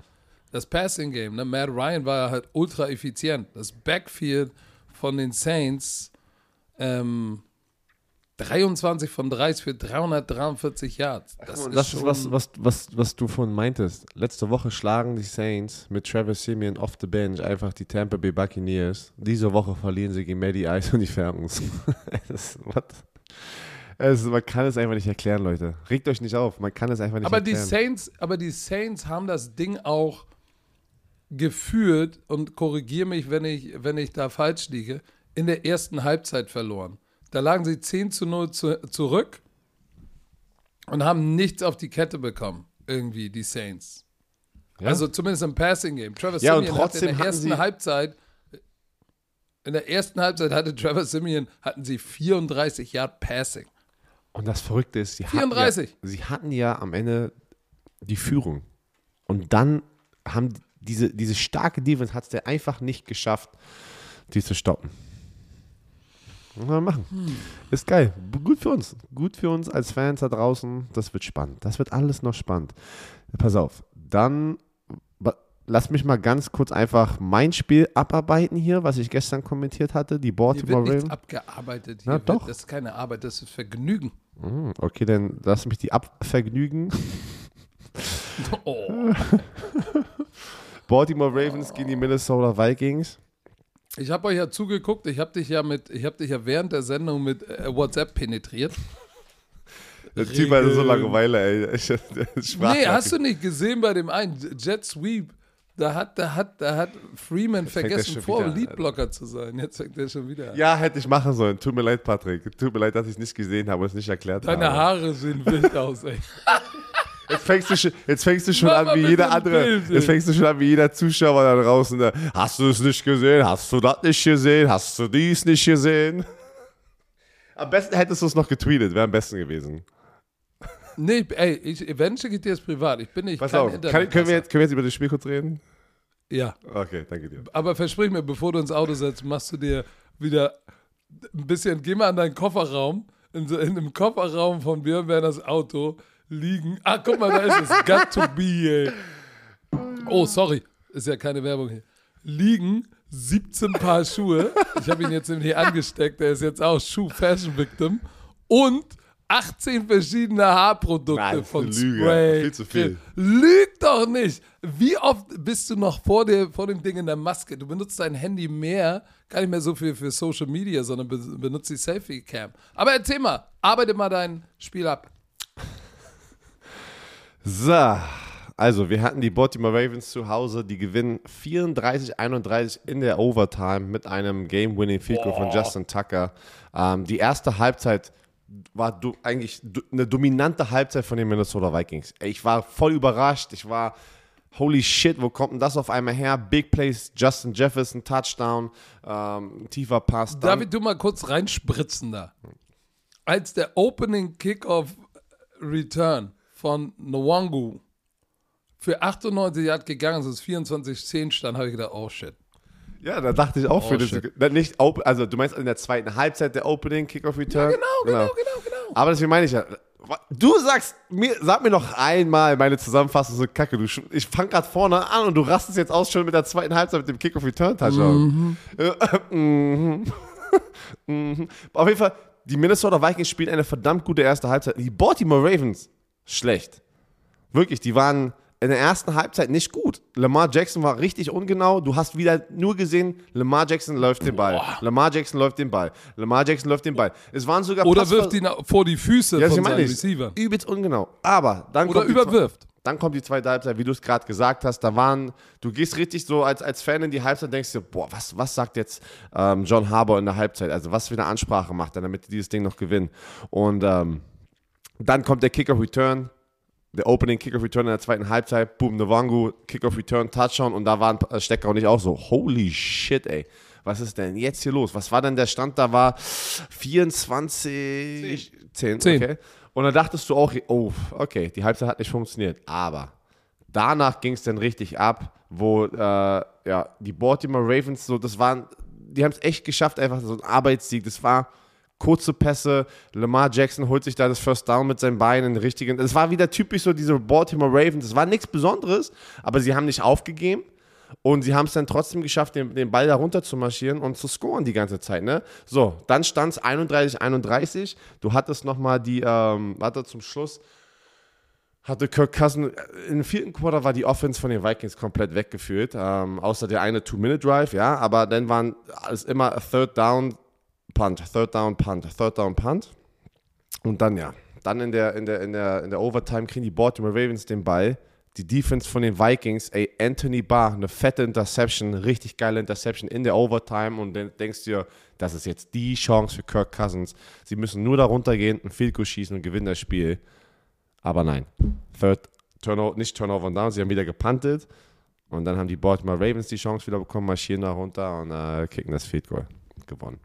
das Passing Game, ne? Matt Ryan war ja halt ultra effizient. Das Backfield von den Saints, ähm, 23 von 30 für 343 Yards. Das, das ist ist schon, was, was, was, was du vorhin meintest. Letzte Woche schlagen die Saints mit Travis Simeon off the bench einfach die Tampa Bay Buccaneers. Diese Woche verlieren sie gegen Matty Ice und die Falcons. what? Es, man kann es einfach nicht erklären, Leute. Regt euch nicht auf, man kann es einfach nicht aber die erklären. Saints, aber die Saints haben das Ding auch geführt und korrigiere mich, wenn ich, wenn ich da falsch liege, in der ersten Halbzeit verloren. Da lagen sie 10 zu 0 zu, zurück und haben nichts auf die Kette bekommen, irgendwie, die Saints. Ja? Also zumindest im Passing Game. Travis Ja, Simeon hatte trotzdem in der ersten Halbzeit in der ersten Halbzeit hatte Travis Simeon hatten sie 34 Yard Passing. Und das Verrückte ist, sie 34. Hatten ja, sie hatten ja am Ende die Führung. Und dann haben diese, diese starke Defense hat es einfach nicht geschafft, die zu stoppen. Mal machen. Ist geil. Gut für uns. Gut für uns als Fans da draußen. Das wird spannend. Das wird alles noch spannend. Pass auf. Dann lass mich mal ganz kurz einfach mein Spiel abarbeiten hier, was ich gestern kommentiert hatte. Die Baltimore Ravens. abgearbeitet. Na, Hier wird, doch. Das ist keine Arbeit, das ist Vergnügen. Hm, Okay, dann lass mich die abvergnügen. Oh. Baltimore Ravens gegen die Minnesota Vikings. Ich habe euch ja zugeguckt, ich habe dich ja mit, ich habe dich ja während der Sendung mit äh, WhatsApp penetriert. Der Typ hatte so. Langeweile, ey. Ich, Nee, hast du nicht gesehen bei dem einen Jet Sweep? Da hat, da hat, da hat Freeman er vergessen, vor. Leadblocker zu sein. Jetzt fängt er schon wieder an. Ja, hätte ich machen sollen. Tut mir leid, Patrick. Tut mir leid, dass ich es nicht gesehen habe und es nicht erklärt Deine habe. Haare sehen wild aus, ey. Jetzt fängst du schon, jetzt fängst du schon an wie jeder andere. Bild, jetzt fängst du schon an wie jeder Zuschauer da draußen. Ne? Hast du es nicht gesehen? Hast du das nicht gesehen? Hast du dies nicht gesehen? Am besten hättest du es noch getweetet. Wäre am besten gewesen. Nee, ey, ich, wenn schicke ich dir das privat. Ich bin nicht Pass auf. Kann, können, wir jetzt, können wir jetzt über das Spiel kurz reden? Ja, Okay, danke dir. aber versprich mir, bevor du ins Auto setzt, machst du dir wieder ein bisschen, geh mal an deinen Kofferraum. In, in dem Kofferraum von Björn Werners Auto liegen. Ah, guck mal, da ist es. Got to be, ey. Oh, sorry. Ist ja keine Werbung hier. Liegen 17 Paar Schuhe. Ich habe ihn jetzt nämlich hier angesteckt. Der ist jetzt auch Schuh-Fashion-Victim. Und 18 verschiedene Haarprodukte Nein, von Lüge. Spray. Viel zu viel. Lüg doch nicht. Wie oft bist du noch vor, der, vor dem Ding in der Maske? Du benutzt dein Handy mehr, gar nicht mehr so viel für Social Media, sondern be benutzt die Selfie-Cam. Aber erzähl mal, arbeite mal dein Spiel ab. So, also wir hatten die Baltimore Ravens zu Hause, die gewinnen 34-31 in der Overtime mit einem Game-Winning Field Goal von Justin Tucker. Ähm, die erste Halbzeit war du, eigentlich du, eine dominante Halbzeit von den Minnesota Vikings. Ich war voll überrascht. Ich war, holy shit, wo kommt denn das auf einmal her? Big Plays, Justin Jefferson, Touchdown, ähm, tiefer Pass. Darf ich du mal kurz reinspritzen da? Als der Opening Kickoff Return von Nwangu für 98 Yard gegangen ist, es 24-10 stand, habe ich gedacht, oh shit. Ja, da dachte ich auch Oh, für das. Na, Nicht, also du meinst in der zweiten Halbzeit der Opening Kickoff Return? Genau, genau, genau, genau. Aber deswegen meine ich ja. Du sagst mir, sag mir noch einmal meine Zusammenfassung so kacke. Du, ich fange gerade vorne an und du rastest jetzt aus schon mit der zweiten Halbzeit mit dem Kickoff Return Touchdown. Äh, mhm. Mhm. Auf jeden Fall, die Minnesota Vikings spielen eine verdammt gute erste Halbzeit. Die Baltimore Ravens schlecht. Wirklich, die waren in der ersten Halbzeit nicht gut. Lamar Jackson war richtig ungenau. Du hast wieder nur gesehen, Lamar Jackson läuft den Ball. Lamar Jackson läuft den Ball. Lamar Jackson läuft den Ball. Es waren sogar Oder Passver- wirft ihn vor die Füße ja, das von seinem. Receiver. Übelst ungenau. Aber dann Oder überwirft. Dann kommt die zweite Halbzeit, wie du es gerade gesagt hast. Da waren, du gehst richtig so als, als Fan in die Halbzeit und denkst dir, boah, was, was sagt jetzt ähm, John Harbour in der Halbzeit? Also was für eine Ansprache macht er, damit die dieses Ding noch gewinnen? Und ähm, dann kommt der Kicker Return, der Opening Kicker Return in der zweiten Halbzeit, boom, Nwangu, Kicker Return, Touchdown und da waren Stecker und ich auch so, holy shit, ey. Was ist denn jetzt hier los? Was war denn der Stand? Da war 24, 10, Zehn. okay. Und dann dachtest du auch, oh, okay, die Halbzeit hat nicht funktioniert. Aber danach ging es dann richtig ab, wo äh, ja, die Baltimore Ravens so, das waren, die haben es echt geschafft, einfach so ein Arbeitssieg. Das war kurze Pässe, Lamar Jackson holt sich da das First Down mit seinen Beinen, den richtigen. Es war wieder typisch so diese Baltimore Ravens. Es war nichts Besonderes, aber sie haben nicht aufgegeben. Und sie haben es dann trotzdem geschafft, den, den Ball da runter zu marschieren und zu scoren die ganze Zeit. Ne? So, dann stand es 31-31. Du hattest nochmal die, ähm, warte zum Schluss, hatte Kirk Cousin, im vierten Quarter war die Offense von den Vikings komplett weggeführt, ähm, außer der eine Two-Minute-Drive, ja, aber dann waren es immer Third Down, Punt, Third Down, Punt, Third Down, Punt. Und dann, ja, dann in der, in der, in der, in der Overtime kriegen die Baltimore Ravens den Ball. Die Defense von den Vikings, ey, Anthony Barr, eine fette Interception, richtig geile Interception in der Overtime und dann denkst du dir, das ist jetzt die Chance für Kirk Cousins. Sie müssen nur da runtergehen, ein Field Goal schießen und gewinnen das Spiel. Aber nein. Third Turnover, nicht Turnover und Down, sie haben wieder gepuntet. Und dann haben die Baltimore Ravens die Chance wieder bekommen, marschieren da runter und äh, kicken das Field Goal. Gewonnen.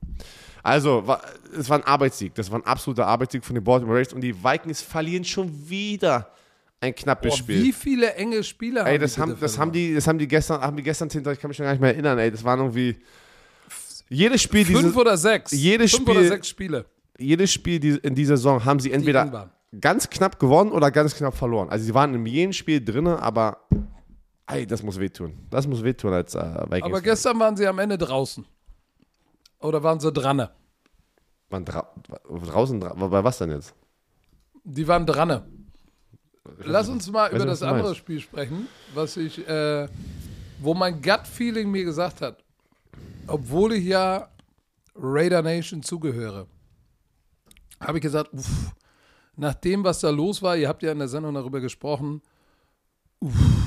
Also, war, es war ein Arbeitssieg. Das war ein absoluter Arbeitssieg von den Baltimore Ravens. Und die Vikings verlieren schon wieder ein knappes Boah, Spiel. wie viele enge Spieler Ey, haben das die haben, das haben die, das haben die gestern, haben die gestern hinter, ich kann mich schon gar nicht mehr erinnern, ey. Das waren irgendwie jedes Spiel, Fünf diese, oder sechs. jedes Fünf Spiel- oder sechs Spiele. jedes Spiel in dieser Saison haben sie entweder ganz knapp gewonnen oder ganz knapp verloren. Also sie waren in jedem Spiel drin, aber ey, das muss wehtun. Das muss wehtun als äh, Vikings. Aber gestern waren sie am Ende draußen. Oder waren sie dran? waren dra draußen, dra bei was denn jetzt? Die waren dran. Lass uns mal Weiß über das andere meinst. Spiel sprechen, was ich, äh, wo mein Gut-Feeling mir gesagt hat, obwohl ich ja Raider Nation zugehöre, habe ich gesagt, uff, nach dem, was da los war, ihr habt ja in der Sendung darüber gesprochen, uff,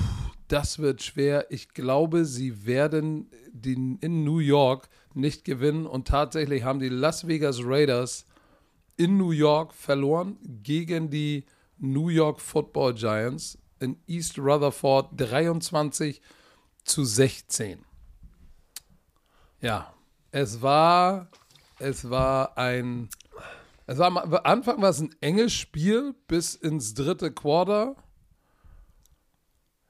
das wird schwer. Ich glaube, sie werden den in New York nicht gewinnen und tatsächlich haben die Las Vegas Raiders in New York verloren gegen die New York Football Giants in East Rutherford 23 zu 16. Ja, es war, es war ein, es war am Anfang war es ein enges Spiel bis ins dritte Quarter.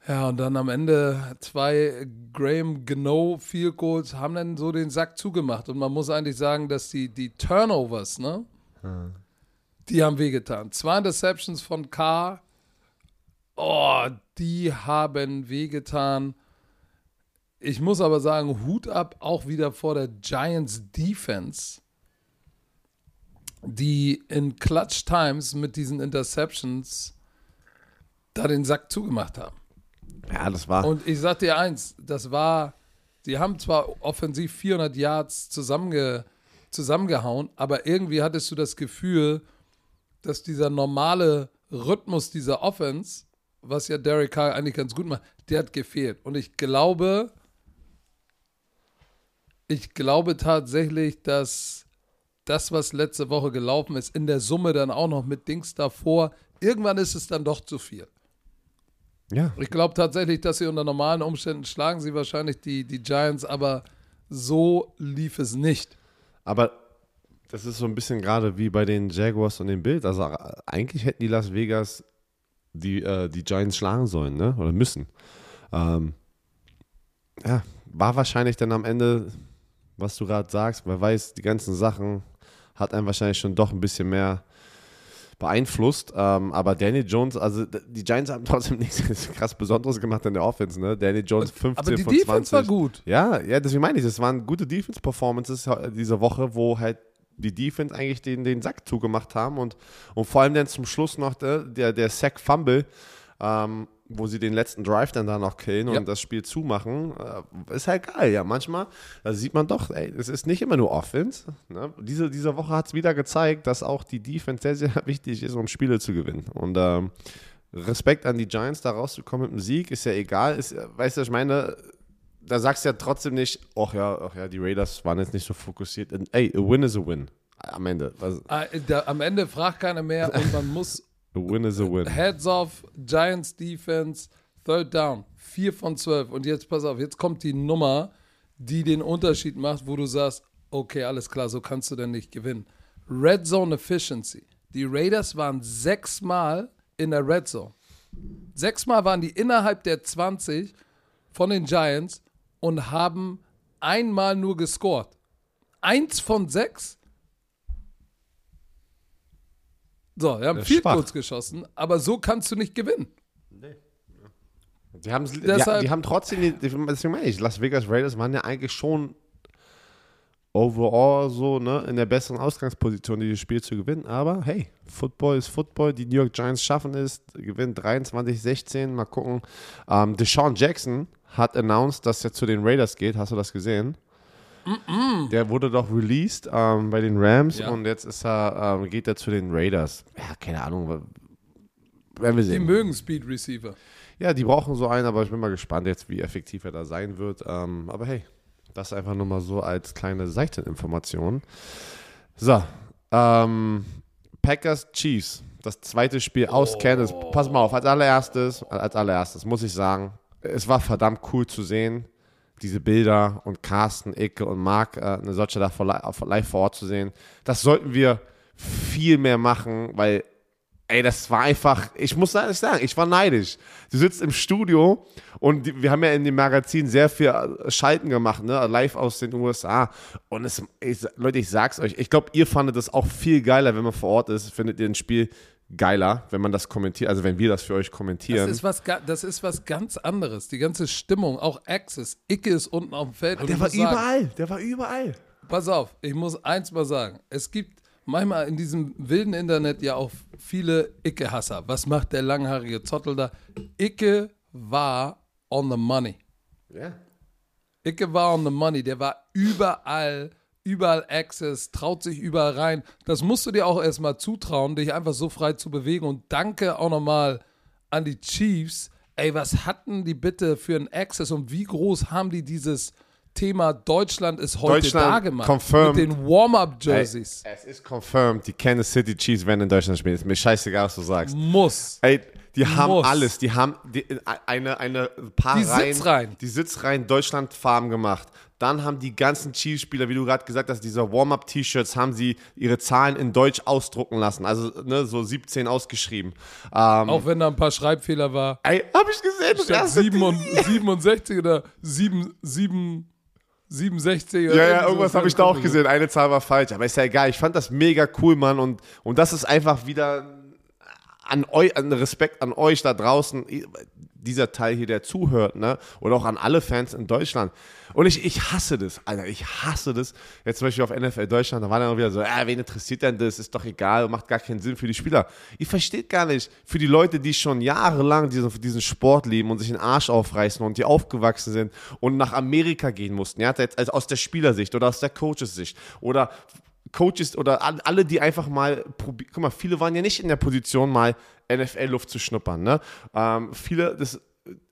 Ja, und dann am Ende zwei Graham Gano Field Goals haben dann so den Sack zugemacht. Und man muss eigentlich sagen, dass die, die Turnovers, ne? Die haben wehgetan. Zwei Interceptions von K. Oh, die haben wehgetan. Ich muss aber sagen, Hut ab auch wieder vor der Giants Defense, die in Clutch Times mit diesen Interceptions da den Sack zugemacht haben. Ja, das war. Und ich sag dir eins, das war, die haben zwar offensiv 400 Yards zusammenge, zusammengehauen, aber irgendwie hattest du das Gefühl, dass dieser normale Rhythmus dieser Offense, was ja Derek Carr eigentlich ganz gut macht, der hat gefehlt. Und ich glaube, ich glaube tatsächlich, dass das, was letzte Woche gelaufen ist, in der Summe dann auch noch mit Dings davor, irgendwann ist es dann doch zu viel. Ja. Ich glaube tatsächlich, dass sie unter normalen Umständen schlagen sie wahrscheinlich die, die Giants, aber so lief es nicht. Aber das ist so ein bisschen gerade wie bei den Jaguars und den Bills. Also äh, eigentlich hätten die Las Vegas die, äh, die Giants schlagen sollen, ne? Oder müssen. Ähm, ja, war wahrscheinlich dann am Ende, was du gerade sagst, wer weiß, die ganzen Sachen hat einen wahrscheinlich schon doch ein bisschen mehr beeinflusst. Ähm, aber Danny Jones, also die Giants haben trotzdem nichts krass Besonderes gemacht in der Offense, ne? Danny Jones 15 Aber die von Defense 20. war gut. Ja, ja, deswegen meine ich, das waren gute Defense-Performances diese Woche, wo halt die Defense eigentlich den, den Sack zugemacht haben und, und vor allem dann zum Schluss noch der, der, der Sack-Fumble, ähm, wo sie den letzten Drive dann da noch killen Ja. und das Spiel zumachen, äh, ist halt geil. Ja, manchmal, da sieht man doch, ey, es ist nicht immer nur Offense. Ne? Diese, diese Woche hat es wieder gezeigt, dass auch die Defense sehr, sehr wichtig ist, um Spiele zu gewinnen. Und ähm, Respekt an die Giants, da rauszukommen mit einem Sieg, ist ja egal. Ist, weißt du, ich meine, da sagst du ja trotzdem nicht, ach ja, ach ja, die Raiders waren jetzt nicht so fokussiert. Und, ey, a win is a win. Am Ende. Was, Äh, da, am Ende fragt keiner mehr und man muss a win is a win. Heads off, Giants Defense, Third Down, 4 von 12. Und jetzt pass auf, jetzt kommt die Nummer, die den Unterschied macht, wo du sagst, okay, alles klar, so kannst du denn nicht gewinnen. Red Zone Efficiency. Die Raiders waren sechsmal in der Red Zone. Sechsmal waren die innerhalb der 20 von den Giants und haben einmal nur gescored. Eins von sechs. So, wir haben viel kurz geschossen, aber so kannst du nicht gewinnen. Die, haben, die, Deshalb- die haben trotzdem, die, die, deswegen meine ich, Las Vegas Raiders waren ja eigentlich schon overall so ne, in der besseren Ausgangsposition, dieses Spiel zu gewinnen. Aber hey, Football ist Football. Die New York Giants schaffen es, gewinnen 23-16. Mal gucken. Ähm, Deshaun Jackson hat announced, dass er zu den Raiders geht. Hast du das gesehen? Der wurde doch released ähm, bei den Rams Ja. und jetzt ist er, ähm, geht er zu den Raiders. Ja, keine Ahnung. Werden wir Die sehen. mögen Speed Receiver. Ja, die brauchen so einen, aber ich bin mal gespannt jetzt, wie effektiv er da sein wird. Ähm, aber hey, das einfach nur mal so als kleine Seiteninformation. So, ähm, Packers Chiefs, das zweite Spiel aus Kansas. Pass mal auf, als allererstes, als allererstes muss ich sagen, es war verdammt cool zu sehen, diese Bilder und Carsten, Icke und Marc, äh, eine solche da vor, li- vor- live vor Ort zu sehen. Das sollten wir viel mehr machen, weil, ey, das war einfach, ich muss ehrlich sagen, ich war neidisch. Du sitzt im Studio und die, wir haben ja in dem Magazin sehr viel äh, Schalten gemacht, ne, live aus den USA. Und es, ich, Leute, ich sag's euch, ich glaube, ihr fandet das auch viel geiler, wenn man vor Ort ist, findet ihr ein Spiel geiler, wenn man das kommentiert, also wenn wir das für euch kommentieren. Das ist, was, das ist was ganz anderes. Die ganze Stimmung, auch Access. Icke ist unten auf dem Feld. der war muss sagen, überall, der war überall. Pass auf, ich muss eins mal sagen. Es gibt manchmal in diesem wilden Internet ja auch viele Icke-Hasser. Was macht der langhaarige Zottel da? Icke war on the money. Ja. Icke war on the money. Der war überall, überall Access, traut sich überall rein. Das musst du dir auch erstmal zutrauen, dich einfach so frei zu bewegen. Und danke auch nochmal an die Chiefs. Ey, was hatten die bitte für einen Access und wie groß haben die dieses Thema Deutschland ist heute Deutschland da gemacht? confirmed. Mit den Warm-Up-Jerseys. Es ist confirmed, die Kansas City Chiefs werden in Deutschland spielen. Ist mir scheißegal, was du sagst. Muss. Ey, die haben Muss. alles. Die haben die, eine, eine paar Die Reihen, Sitzreihen. Die Sitzreihen Deutschlandfarben gemacht. Dann haben die ganzen Chiefs-Spieler, wie du gerade gesagt hast, diese Warm-Up-T-Shirts, haben sie ihre Zahlen in Deutsch ausdrucken lassen. Also ne, so 17 ausgeschrieben. Ähm, Auch wenn da ein paar Schreibfehler war. ey, hab ich gesehen. Statt erste 7 und 67 oder 7, 7, 67 oder Ja, ja, irgendwas habe ich da auch gesehen. Eine Zahl war falsch, aber ist ja egal. Ich fand das mega cool, Mann. Und, und das ist einfach wieder an euch, an Respekt an euch da draußen, dieser Teil hier, der zuhört, ne? Oder auch an alle Fans in Deutschland. Und ich, ich hasse das, Alter, ich hasse das. Jetzt zum Beispiel auf NFL Deutschland, da war dann auch wieder so, äh, wen interessiert denn das? Ist doch egal, macht gar keinen Sinn für die Spieler. Ihr versteht gar nicht, für die Leute, die schon jahrelang diesen, diesen Sport lieben und sich den Arsch aufreißen und die aufgewachsen sind und nach Amerika gehen mussten, ja, jetzt also aus der Spielersicht oder aus der Coaches-Sicht oder Coaches oder all- alle, die einfach mal, probi- guck mal, viele waren ja nicht in der Position, mal NFL-Luft zu schnuppern. Ne? Ähm, viele, das,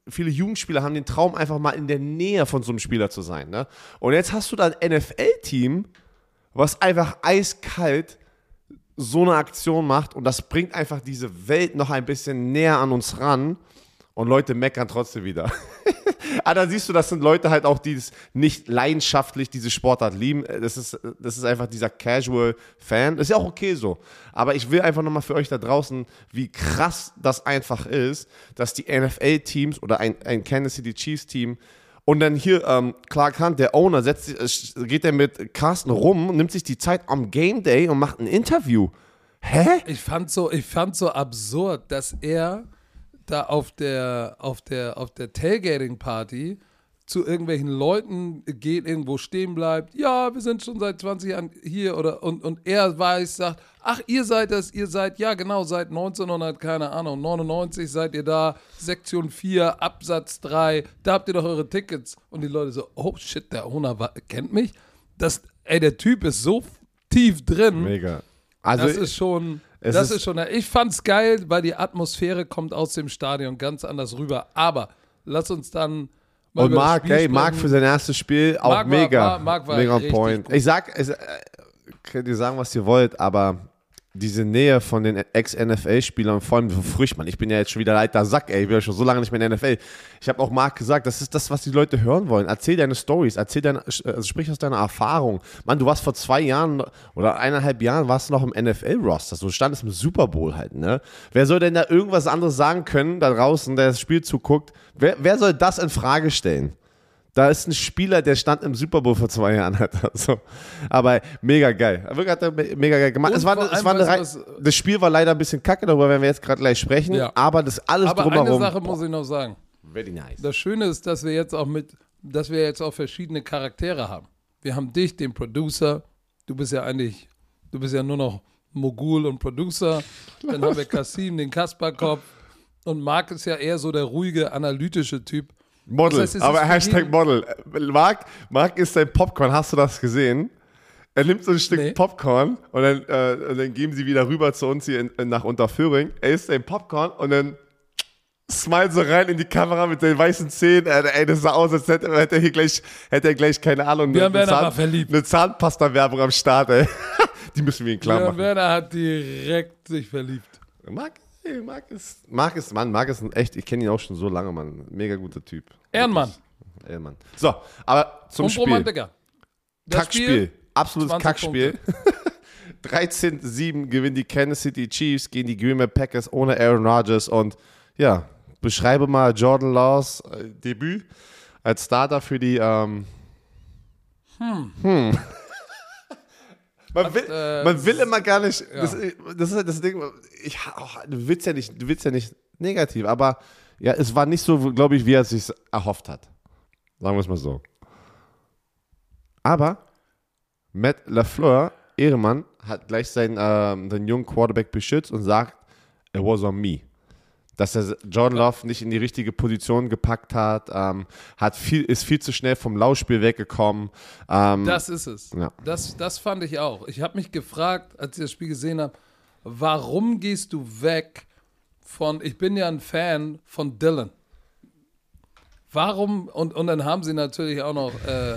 viele Jugendspieler haben den Traum, einfach mal in der Nähe von so einem Spieler zu sein. Ne? Und jetzt hast du da ein NFL-Team, was einfach eiskalt so eine Aktion macht und das bringt einfach diese Welt noch ein bisschen näher an uns ran und Leute meckern trotzdem wieder. Aber da siehst du, das sind Leute halt auch, die es nicht leidenschaftlich diese Sportart lieben. Das ist, das ist einfach dieser Casual-Fan. Ist ja auch okay so. Aber ich will einfach nochmal für euch da draußen, wie krass das einfach ist, dass die NFL-Teams oder ein, ein Kansas City Chiefs-Team und dann hier ähm, Clark Hunt, der Owner, setzt, äh, geht er mit Carsten rum, nimmt sich die Zeit am Game Day und macht ein Interview. Hä? Ich fand so, ich fand so absurd, dass er da auf der, auf der, auf der Tailgating-Party zu irgendwelchen Leuten geht, irgendwo stehen bleibt. Ja, wir sind schon seit 20 Jahren hier oder und, und er weiß, sagt, ach, ihr seid das, ihr seid, ja genau, seit 1900, keine Ahnung, 99 seid ihr da, Sektion 4, Absatz 3, da habt ihr doch eure Tickets. Und die Leute so, oh shit, der Owner kennt mich. Das, ey, der Typ ist so tief drin. Mega. Also, Das ist schon, es das ist- ist, schon, ich fand's geil, weil die Atmosphäre kommt aus dem Stadion ganz anders rüber. Aber lass uns dann mal und Marc, Spiel ey, Marc für sein erstes Spiel auch Marc mega. war- Marc war mega on point. Ich sag, es, äh, könnt ihr sagen, was ihr wollt, aber diese Nähe von den Ex-NFL-Spielern, vor allem so Früchtmann, ich bin ja jetzt schon wieder alter Sack, ey, ich bin ja schon so lange nicht mehr in der NFL. Ich habe auch Marc gesagt, das ist das, was die Leute hören wollen. Erzähl deine Stories, erzähl deine, also sprich aus deiner Erfahrung. Mann, du warst vor zwei Jahren oder eineinhalb Jahren warst du noch im NFL-Roster, so stand es im Super Bowl halt, ne? Wer soll denn da irgendwas anderes sagen können, da draußen, der das Spiel zuguckt? Wer, wer soll das in Frage stellen? Da ist ein Spieler, der stand im Super Bowl vor zwei Jahren. Alter. So. Aber mega geil. Wirklich hat er me- mega geil gemacht. Und Es war, es war eine Rei- was- das Spiel war leider ein bisschen kacke, darüber werden wir jetzt gerade gleich sprechen. Ja. Aber das alles Aber drumherum. eine Sache muss ich noch sagen. Very nice. Das Schöne ist, dass wir jetzt auch mit, dass wir jetzt auch verschiedene Charaktere haben. Wir haben dich, den Producer. Du bist ja eigentlich, du bist ja nur noch Mogul und Producer. Dann haben wir Kasim, den Kasperkopf. Und Marc ist ja eher so der ruhige, analytische Typ. Model, Das heißt, aber Hashtag Model. Marc, Marc ist sein Popcorn, hast du das gesehen? Er nimmt so ein Stück Nee. Popcorn und dann, äh, und dann geben sie wieder rüber zu uns hier in, in, nach Unterföhring. Er isst sein Popcorn und dann smile so rein in die Kamera mit den weißen Zähnen. Äh, ey, das sah aus, als hätte, hätte er hier gleich, hätte er gleich, keine Ahnung, eine, war verliebt. eine Zahnpasta-Werbung am Start, ey. Die müssen wir ihm klar Björn machen. Werner hat direkt sich verliebt. Marc, ey, Marc ist, Marc ist, Mann, Marc ist ein echt, ich kenne ihn auch schon so lange, Mann. Mega guter Typ. Ehrenmann. Edelmann. So, aber zum Und Spiel. Romantiker. Das Kackspiel. Absolutes 20 Kackspiel. 13-7 gewinnen die Kansas City Chiefs gegen die Green Bay Packers ohne Aaron Rodgers. Und ja, beschreibe mal Jordan Laws äh, Debüt als Starter für die. Ähm, hm. Man will, äh, man will immer gar nicht. Das, das ist halt das Ding. Ich, oh, du willst ja nicht, du willst ja nicht negativ, aber ja, es war nicht so, glaube ich, wie er es sich erhofft hat. Sagen wir es mal so. Aber Matt LaFleur, Ehremann, hat gleich seinen, ähm, seinen jungen Quarterback beschützt und sagt, it was on me. Dass er Jordan Love nicht in die richtige Position gepackt hat, ähm, hat viel, ist viel zu schnell vom Laufspiel weggekommen. Ähm, Das ist es. Ja. Das, das fand ich auch. Ich habe mich gefragt, als ich das Spiel gesehen habe, warum gehst du weg von, ich bin ja ein Fan von Dylan. Warum, und, und dann haben sie natürlich auch noch äh,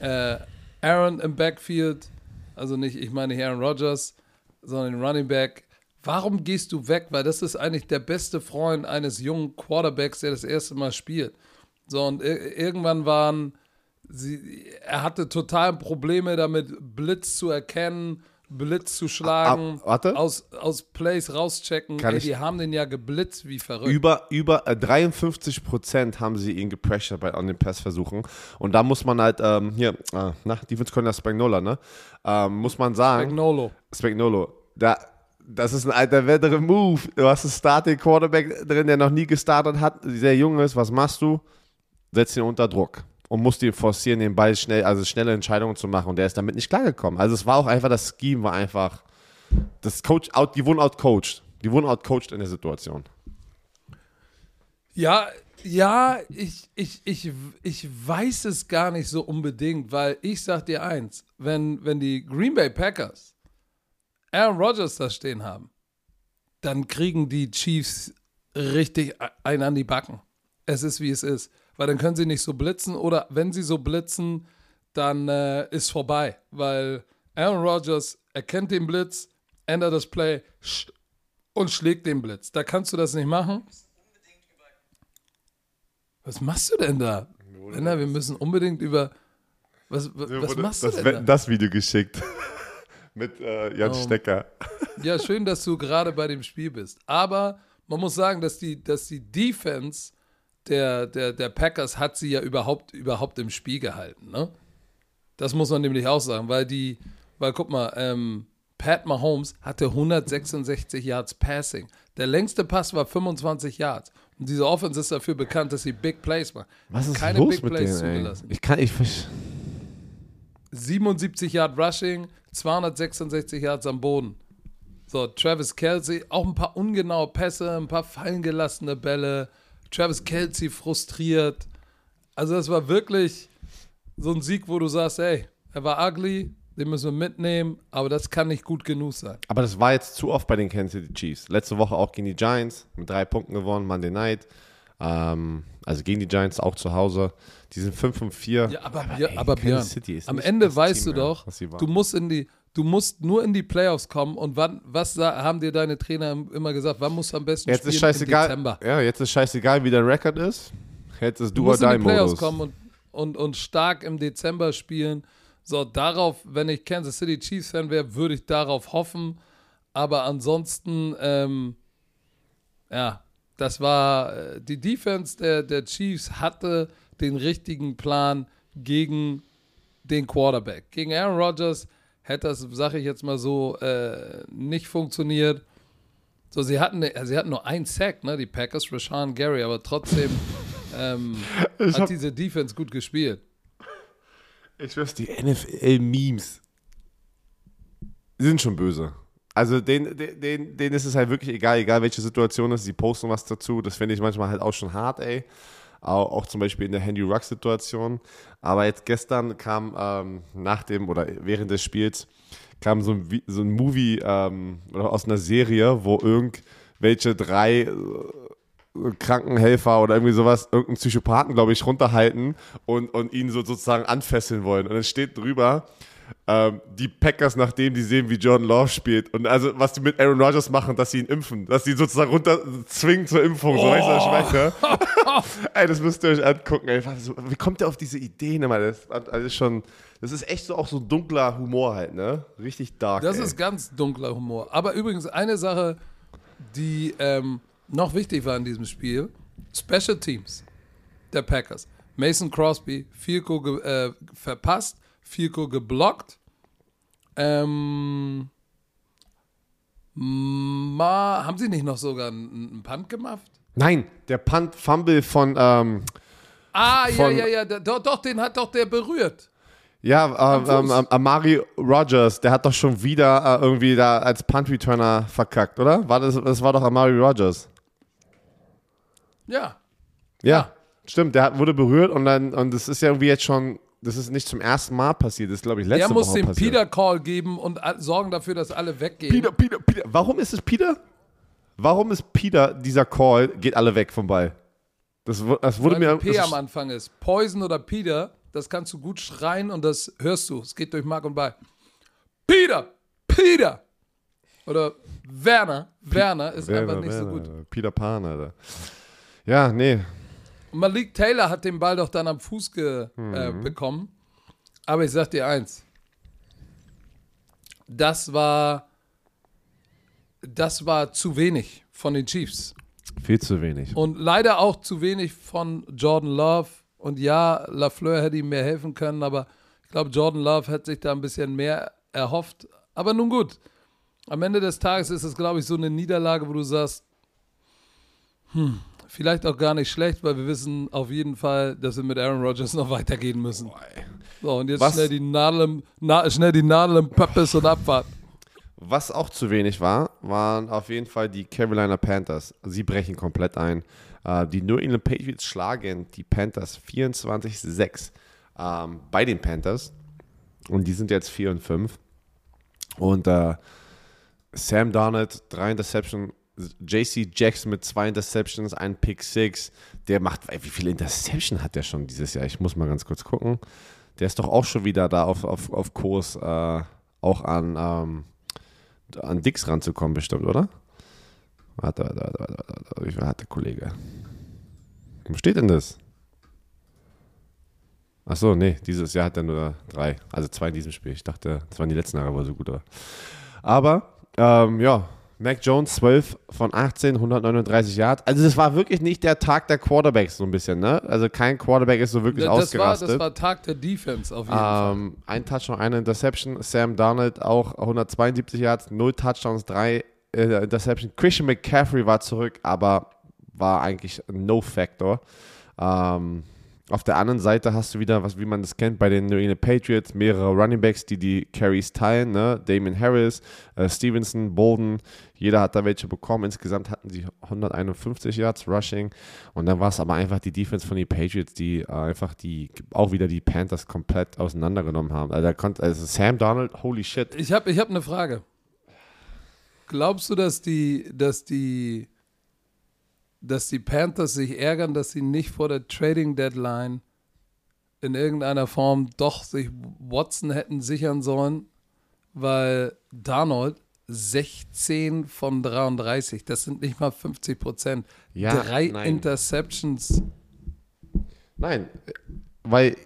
äh, Aaron im Backfield, also nicht, ich meine nicht Aaron Rodgers, sondern den Running Back. Warum gehst du weg? Weil das ist eigentlich der beste Freund eines jungen Quarterbacks, der das erste Mal spielt. So, und ir irgendwann waren sie, er hatte total Probleme damit, Blitz zu erkennen, Blitz zu schlagen, Ah, ah, aus, aus Plays rauschecken. Ey, die haben den ja geblitzt wie verrückt. Über, über äh, 53 Prozent haben sie ihn gepressured bei an den Passversuchen. Und da muss man halt, ähm, hier, äh, na, Defense Corner Spagnola, ne? Ähm, muss man sagen, Magnolo. Spagnolo, da, das ist ein alter Wettere Move. Du hast einen Starting Quarterback drin, der noch nie gestartet hat, sehr jung ist. Was machst du? Setzt ihn unter Druck und musst ihn forcieren, den Ball schnell, also schnelle Entscheidungen zu machen. Und der ist damit nicht klargekommen. Also es war auch einfach, das Scheme war einfach, das Coach, out, die wurden outcoached. Die wurden outcoached in der Situation. Ja, ja, ich, ich, ich, ich weiß es gar nicht so unbedingt, weil ich sag dir eins, wenn, wenn die Green Bay Packers Aaron Rodgers da stehen haben, dann kriegen die Chiefs richtig einen an die Backen. Es ist wie es ist. Weil dann können sie nicht so blitzen oder wenn sie so blitzen, dann äh, ist vorbei. Weil Aaron Rodgers erkennt den Blitz, ändert das Play sch und schlägt den Blitz. Da kannst du das nicht machen. Was machst du denn da? Renner, wir müssen unbedingt über. Was, was, was machst du denn da? das Video geschickt. Mit äh, Jan Oh. Stecker. Ja, schön, dass du gerade bei dem Spiel bist. Aber man muss sagen, dass die, dass die Defense der, der, der Packers hat sie ja überhaupt, überhaupt im Spiel gehalten. Ne? Das muss man nämlich auch sagen, weil die, weil guck mal, ähm, Pat Mahomes hatte 166 Yards Passing. Der längste Pass war 25 Yards. Und diese Offense ist dafür bekannt, dass sie Big Plays machen. Was ist Keine los Big mit Plays denen, ey? zugelassen. Ich kann, ich versch- 77 Yard Rushing, 266 Yards am Boden. So, Travis Kelsey, auch ein paar ungenaue Pässe, ein paar fallen gelassene Bälle. Travis Kelsey frustriert. Also, das war wirklich so ein Sieg, wo du sagst, ey, er war ugly, den müssen wir mitnehmen, aber das kann nicht gut genug sein. Aber das war jetzt zu oft bei den Kansas City Chiefs. Letzte Woche auch gegen die Giants mit drei Punkten gewonnen, Monday Night. Ähm, also gegen die Giants auch zu Hause. Die sind 5 und 4. Ja, aber, ey, Björn, aber Björn, City ist am Ende weißt Team du doch, du musst in die, du musst nur in die Playoffs kommen und wann, was haben dir deine Trainer immer gesagt, wann musst du am besten Jetzt spielen? ist scheißegal. Im Dezember. Ja, jetzt ist scheißegal, wie dein Rekord ist. Jetzt ist Du du musst in die die Playoffs Modus. kommen und, und, und stark im Dezember spielen. So, darauf, wenn ich Kansas City Chiefs Fan wäre, würde ich darauf hoffen. Aber ansonsten, ähm, ja, das war äh, die Defense der, der Chiefs hatte den richtigen Plan gegen den Quarterback. Gegen Aaron Rodgers hätte das, sage ich jetzt mal so, äh, nicht funktioniert. So, sie hatten, also sie hatten nur einen Sack, ne, die Packers, Rashawn Gary, aber trotzdem ähm, hat diese Defense gut gespielt. Ich schwör's, die NFL-Memes sind schon böse. Also denen, denen, denen ist es halt wirklich egal, egal welche Situation es ist, sie posten was dazu. Das finde ich manchmal halt auch schon hart, ey. Auch, zum Beispiel in der Handy Ruck-Situation. Aber jetzt gestern kam ähm, nach dem oder während des Spiels kam so ein, so ein Movie ähm, oder aus einer Serie, wo irgendwelche drei äh, Krankenhelfer oder irgendwie sowas, irgendeinen Psychopathen, glaube ich, runterhalten und, und ihn so sozusagen anfesseln wollen. Und dann steht drüber, ähm, die Packers, nachdem die sehen, wie Jordan Love spielt und also was die mit Aaron Rodgers machen, dass sie ihn impfen, dass sie ihn sozusagen runter zwingen zur Impfung, so weißt du, was ich meine? ey, das müsst ihr euch angucken, ey. Wie kommt ihr auf diese Ideen immer? Das, also schon, das ist echt so auch so dunkler Humor halt, ne? Richtig dark. Das ey. ist ganz dunkler Humor. Aber übrigens eine Sache, die ähm, noch wichtig war in diesem Spiel: Special Teams der Packers. Mason Crosby, ge äh, verpasst, Fielko geblockt. Ähm, ma, haben sie nicht noch sogar einen, einen Punt gemacht? Nein, der Punt Fumble von ähm, Ah, Von- ja, ja, ja, doch, doch, den hat doch der berührt. Ja, ähm, ähm, Amari Rogers, der hat doch schon wieder äh, irgendwie da als Punt-Returner verkackt, oder? War das, das war doch Amari Rogers. Ja. Ja, stimmt, der hat, wurde berührt und dann, und das ist ja irgendwie jetzt schon, das ist nicht zum ersten Mal passiert, das ist, glaube ich, letzte Er muss Woche den passiert. Peter-Call geben und a- sorgen dafür, dass alle weggehen. Peter, Peter, Peter. Warum ist es Peter? Warum ist Peter, dieser Call, geht alle weg vom Ball? Das, das wurde Weil mir. P am Anfang ist. Poison oder Peter, das kannst du gut schreien und das hörst du. Es geht durch Mark und Bein. Peter! Peter! Oder Werner. Werner ist Werner, einfach nicht so Werner, gut. Peter Pan, Alter. Ja, nee. Malik Taylor hat den Ball doch dann am Fuß ge Mhm. äh, bekommen. Aber ich sag dir eins. Das war. Das war zu wenig von den Chiefs. Viel zu wenig. Und leider auch zu wenig von Jordan Love. Und ja, Lafleur hätte ihm mehr helfen können, aber ich glaube, Jordan Love hätte sich da ein bisschen mehr erhofft. Aber nun gut. Am Ende des Tages ist es, glaube ich, so eine Niederlage, wo du sagst, hm, vielleicht auch gar nicht schlecht, weil wir wissen auf jeden Fall, dass wir mit Aaron Rodgers noch weitergehen müssen. So, und jetzt Was- schnell die Nadel im, na, schnell die Nadel im Pöppes und Abfahrt. Was auch zu wenig war, waren auf jeden Fall die Carolina Panthers. Sie brechen komplett ein. Äh, die New England Patriots schlagen die Panthers 24-6 ähm, bei den Panthers. Und die sind jetzt 4 und 5. Und äh, Sam Darnold, drei Interceptions. JC Jackson mit zwei Interceptions, ein Pick Six. Der macht, wie viele Interception hat der schon dieses Jahr? Ich muss mal ganz kurz gucken. Der ist doch auch schon wieder da auf, auf, auf Kurs, äh, auch an, ähm, an Dix ranzukommen, bestimmt, oder? Warte, warte, warte, warte, warte. Wie viel hat Kollege? Wo steht denn das? Achso, nee, dieses Jahr hat er nur drei. Also zwei in diesem Spiel. Ich dachte, das waren die letzten Jahre, wo er so gut war. Aber, ähm, ja, Mac Jones 12 von 18, 139 Yards. Also, das war wirklich nicht der Tag der Quarterbacks, so ein bisschen, ne? Also, kein Quarterback ist so wirklich Das war, ausgerastet. das war Tag der Defense auf jeden Fall. Ähm, ein Touchdown, eine Interception. Sam Darnold auch 172 Yards, 0 Touchdowns, 3 äh, Interception. Christian McCaffrey war zurück, aber war eigentlich ein No-Factor. Ähm, auf der anderen Seite hast du wieder, was wie man das kennt, bei den New England Patriots, mehrere Running Backs, die die Carries teilen. Ne? Damon Harris, äh, Stevenson, Bolden, jeder hat da welche bekommen. Insgesamt hatten sie 151 Yards Rushing. Und dann war es aber einfach die Defense von den Patriots, die äh, einfach die, auch wieder die Panthers komplett auseinandergenommen haben. Also, konnte, also Sam Donald, holy shit. Ich habe ich hab eine Frage. Glaubst du, dass die, dass die, dass die Panthers sich ärgern, dass sie nicht vor der Trading Deadline in irgendeiner Form doch sich Watson hätten sichern sollen, weil Darnold 16 von 33, das sind nicht mal 50 Prozent. Ja, Drei nein. Interceptions. Nein, weil,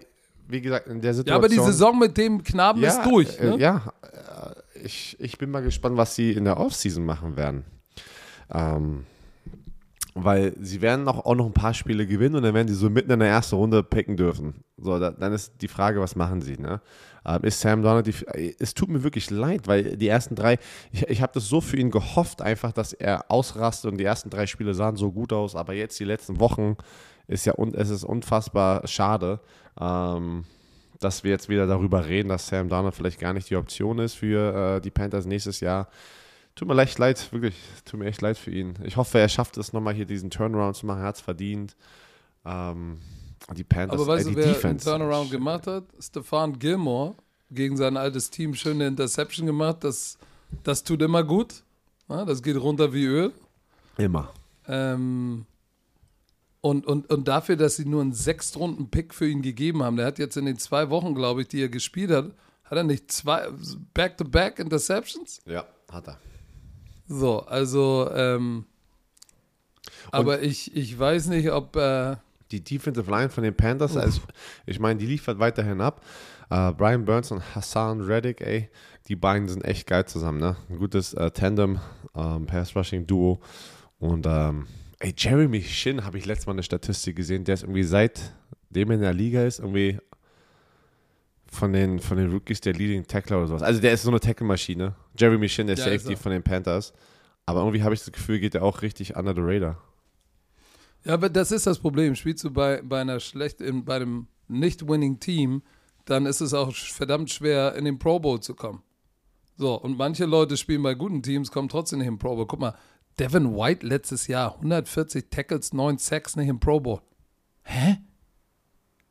wie gesagt, in der Ja, Situation. aber die Saison mit dem Knaben ist durch. Äh, Ne? ja, äh, ich, ich bin mal gespannt, was sie in der Offseason machen werden. Ähm, weil sie werden auch, auch noch ein paar Spiele gewinnen und dann werden sie so mitten in der ersten Runde picken dürfen. So, da, dann ist die Frage, was machen sie? Ne? Ähm, ist Sam Donald, die, äh, es tut mir wirklich leid, weil die ersten drei, ich, ich habe das so für ihn gehofft, einfach, dass er ausrastet und die ersten drei Spiele sahen so gut aus, aber jetzt die letzten Wochen ist ja, un, es ist unfassbar schade. Ähm, dass wir jetzt wieder darüber reden, dass Sam Darnold vielleicht gar nicht die Option ist für äh, die Panthers nächstes Jahr. Tut mir echt leid, wirklich, tut mir echt leid für ihn. Ich hoffe, er schafft es nochmal hier diesen Turnaround zu machen, er hat es verdient. Ähm, die Panthers, Aber weißt äh, du, wer Defense. einen Turnaround gemacht hat? Stefan Gilmore gegen sein altes Team schöne Interception gemacht. Das, das tut immer gut. Ja, das geht runter wie Öl. Immer. Ähm, und, und, und dafür, dass sie nur einen Sechstrunden-Pick für ihn gegeben haben, der hat jetzt in den zwei Wochen, glaube ich, die er gespielt hat, Hat er nicht zwei Back-to-Back Interceptions? Ja, hat er. So, also, ähm, aber ich, ich weiß nicht, ob, äh, Die Defensive Line von den Panthers, also, ich meine, die liefert weiterhin ab. Äh, Brian Burns und Hassan Reddick, ey, die beiden sind echt geil zusammen, ne? Ein gutes äh, Tandem, ähm, Pass-Rushing-Duo. Und, ähm, ey, Jeremy Shin habe ich letztes Mal eine Statistik gesehen, der ist irgendwie seitdem er in der Liga ist, irgendwie von den, von den Rookies der Leading Tackler oder sowas. Also der ist so eine Tackle-Maschine. Jeremy Shin, der ist Safety von den Panthers. Aber irgendwie habe ich das Gefühl, geht er auch richtig under the radar. ja, aber das ist das Problem. Spielst du bei, bei einer schlecht, in, bei einem nicht-winning-Team, dann ist es auch verdammt schwer, in den Pro Bowl zu kommen. So, und manche Leute spielen bei guten Teams, kommen trotzdem nicht im Pro Bowl. Guck mal, Devin White letztes Jahr, 140 Tackles, 9 Sacks, nicht im Pro Bowl. Hä?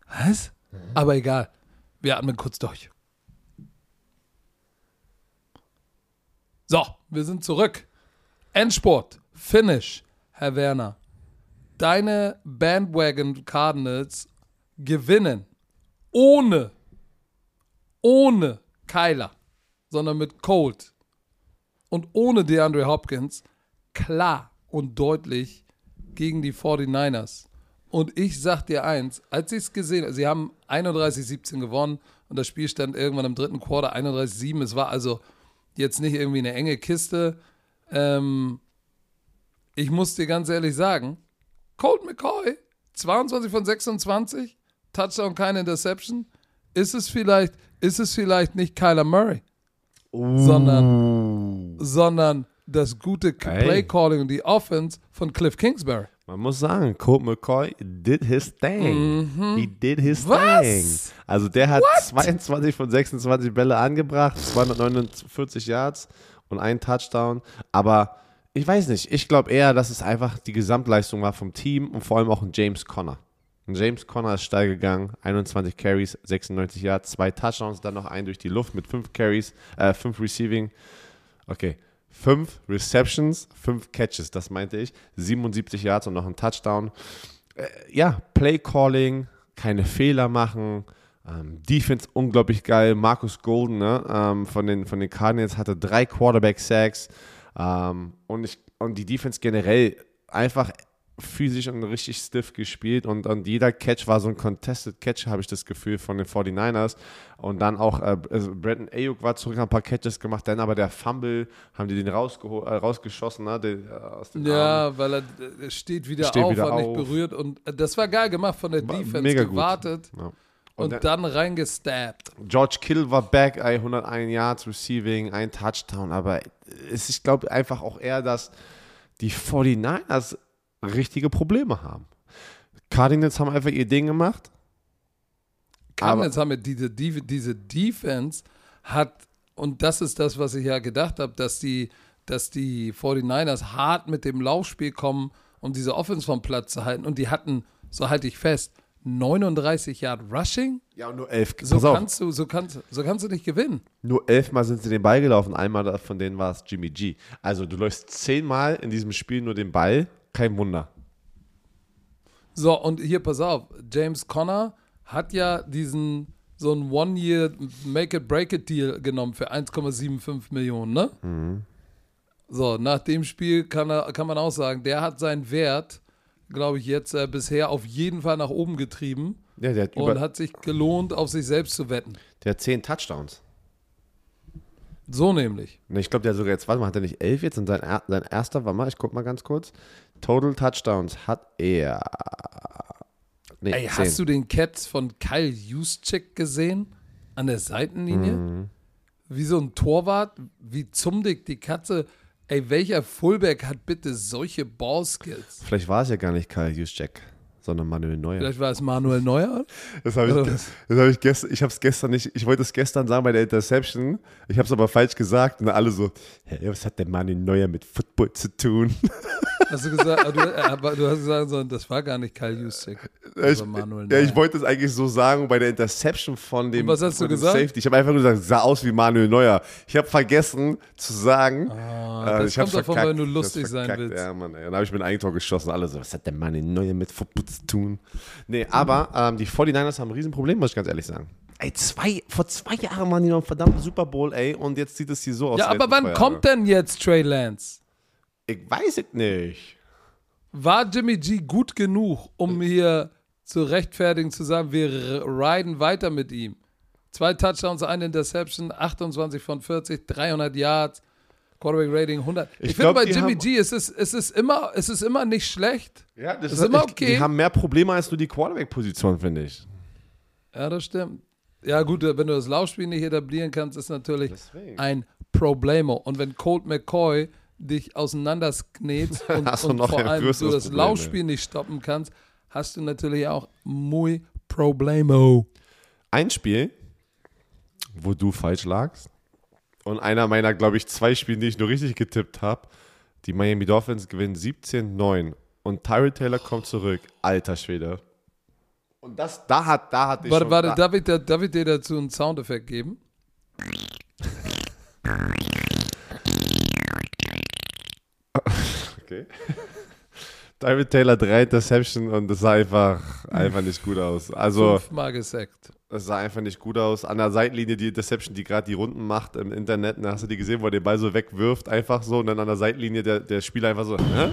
Was? Aber egal. Wir atmen kurz durch. So, wir sind zurück. Endsport, Finish, Herr Werner. Deine Bandwagon Cardinals gewinnen ohne, ohne Kyler, sondern mit Colt und ohne DeAndre Hopkins klar und deutlich gegen die 49ers. Und ich sag dir eins, als ich es gesehen habe, sie haben 31-17 gewonnen und das Spiel stand irgendwann im dritten Quarter 31-7. Es war also jetzt nicht irgendwie eine enge Kiste. Ähm, ich muss dir ganz ehrlich sagen, Colt McCoy, 22 von 26, Touchdown, keine Interception. Ist es vielleicht, ist es vielleicht nicht Kyler Murray, sondern, sondern das gute. Play Calling und die Offense von Cliff Kingsbury. Man muss sagen, Colt McCoy did his thing. He did his Mhm. Was? thing. Also der hat 22 von 26 Bälle angebracht, 249 Yards und einen Touchdown. Aber ich weiß nicht, ich glaube eher, dass es einfach die Gesamtleistung war vom Team und vor allem auch ein James Conner. Ein James Conner ist steil gegangen, 21 Carries, 96 Yards, zwei Touchdowns, dann noch einen durch die Luft mit fünf Carries, äh, fünf Receiving. Okay, fünf Receptions, fünf Catches, das meinte ich. 77 Yards und noch ein Touchdown. Äh, ja, Play Calling, keine Fehler machen. Ähm, Defense unglaublich geil. Marcus Golden ne, ähm, von, den, von den Cardinals hatte drei Quarterback-Sacks. Ähm, und, und die Defense generell einfach physisch und richtig stiff gespielt und, und jeder Catch war so ein Contested Catch, habe ich das Gefühl, von den 49ers. Und dann auch, äh, also Brandon Ayuk war zurück, hat ein paar Catches gemacht, dann aber der Fumble, haben die den äh, rausgeschossen, ne, den, äh, aus den Armen. Ja, weil er er steht wieder Steht auf, wieder nicht auf. berührt und äh, das war geil gemacht von der War Defense, mega gut. gewartet Ja. und, dann- dann reingestabbt. George Kittle war back, ey, 101 Yards Receiving, ein Touchdown, aber es, ich glaube einfach auch eher, dass die 49ers richtige Probleme haben. Cardinals haben einfach ihr Ding gemacht. Cardinals haben ja diese, die- diese Defense hat, und das ist das, was ich ja gedacht habe, dass die, dass die 49ers hart mit dem Laufspiel kommen, um diese Offense vom Platz zu halten. Und die hatten, so halte ich fest, 39 Yard Rushing. Ja, und nur elf. So Pass auf, kannst du, so kannst, so kannst du nicht gewinnen. nur elfmal sind sie den Ball gelaufen. Einmal von denen war es Jimmy G. Also du läufst zehnmal in diesem Spiel nur den Ball. Kein Wunder. So, und hier, pass auf, James Conner hat ja diesen so einen One-Year Make-it-Break-it-Deal genommen für 1,75 Millionen, ne? So, nach dem Spiel kann, er, kann man auch sagen, der hat seinen Wert, glaube ich, jetzt äh, bisher auf jeden Fall nach oben getrieben Ja, der hat, und hat sich gelohnt, auf sich selbst zu wetten. der hat zehn Touchdowns. So nämlich. Ne, ich glaube, der hat sogar jetzt, warte mal, hat er nicht elf jetzt? Und sein, sein erster war mal, ich guck mal ganz kurz. Total Touchdowns hat er. Nee, Ey, hast du den Catch von Kyle Juszczyk gesehen? An der Seitenlinie? Mhm. Wie so ein Torwart? Wie zumdig die Katze? Ey, welcher Fullback hat bitte solche Ballskills? Vielleicht war es ja gar nicht Kyle Juszczyk, sondern Manuel Neuer. Vielleicht war es Manuel Neuer? Das habe ich, das hab ich gestern, ich habe es gestern nicht, ich wollte es gestern sagen bei der Interception, ich habe es aber falsch gesagt und alle so, hey, was hat der Manuel Neuer mit Football zu tun? Hast du gesagt, aber du, äh, aber du hast gesagt, so, das war gar nicht Kyle Juszczyk. Das ich, Manuel ja, Neuer. ich wollte es eigentlich so sagen bei der Interception von dem, Und was hast du gesagt? Safety. Ich habe einfach nur gesagt, sah aus wie Manuel Neuer. Ich habe vergessen zu sagen. Ah, äh, das ich hab's kommt davon, verkackt. wenn du lustig sein verkackt. willst. Ja, Mann, ey. Dann habe ich mir ein Eigentor geschossen. Alle so, was hat der Manuel Neuer mit Football zu tun? Nee, aber ähm, die 49ers haben ein Riesenproblem, muss ich ganz ehrlich sagen. ey, zwei, vor zwei Jahren waren die noch im verdammten Super Bowl, ey, und jetzt sieht es hier so aus. Ja, aber wann kommt denn jetzt Trey Lance? Ich weiß es nicht. War Jimmy G gut genug, um hier zu rechtfertigen, zu sagen, wir riden weiter mit ihm? Zwei Touchdowns, eine Interception, 28 von 40, 300 Yards, Quarterback Rating 100. Ich, Ich finde bei Jimmy haben- G, es ist, es, ist immer, es ist immer nicht schlecht. Ja, das Ist immer ich- okay. Die haben mehr Probleme als nur die Quarterback-Position, finde ich. Ja, das stimmt. Ja, gut, wenn du das Laufspiel nicht etablieren kannst, ist natürlich Deswegen. ein Problemo. Und wenn Colt McCoy dich auseinandersknetst und, und vor allem du das Problem, Laufspiel nicht stoppen kannst, hast du natürlich auch muy Problemo. Ein Spiel, wo du falsch lagst. Und einer meiner, glaube ich, zwei Spiele, die ich nur richtig getippt habe. Die Miami Dolphins gewinnen 17-9. Und Tyrell Taylor kommt zurück. Alter Schwede. Und das, da hat, da hat ich Warte, schon, warte, da, darf ich, da- darf ich dir dazu einen Soundeffekt geben? Okay. Tyrell Taylor drei Interception und das sah einfach, einfach nicht gut aus. Also, Fünfmal gesackt. Es sah einfach nicht gut aus. An der Seitenlinie die Interception, die gerade die Runden macht im Internet, da hast du die gesehen, wo er den Ball so wegwirft, einfach so. Und dann an der Seitenlinie der, der Spieler einfach so, hä?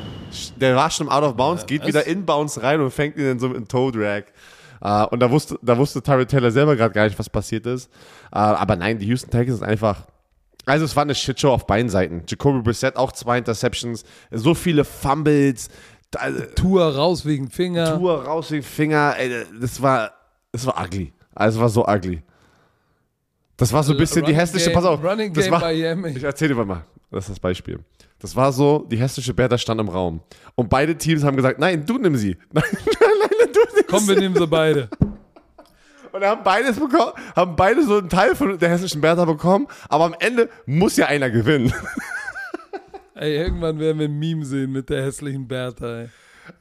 Der war schon out of bounds, geht wieder inbounds rein und fängt ihn dann so mit einem Toe Drag. Äh, und da wusste, da wusste Tyrell Taylor selber gerade gar nicht, was passiert ist. Äh, aber nein, die Houston Texans einfach. Also es war eine Shitshow auf beiden Seiten. Jacoby Brissett auch zwei Interceptions, so viele Fumbles, Tour raus wegen Finger. Tour raus den Finger, ey, das war, das war ugly. Also es war so ugly. Das war so ein bisschen die Running hässliche, Game- pass auf, Running das Game war, Miami. ich erzähl dir mal, das ist das Beispiel. Das war so, die hässliche Bertha stand im Raum. Und beide Teams haben gesagt, nein, du nimm sie. Nein, nein, nein, du nimm Komm, wir nehmen sie beide. Und haben beides bekommen, haben beide so einen Teil von der hässlichen Bertha bekommen, aber am Ende muss ja einer gewinnen. Ey, irgendwann werden wir ein Meme sehen mit der hässlichen Bertha, ey.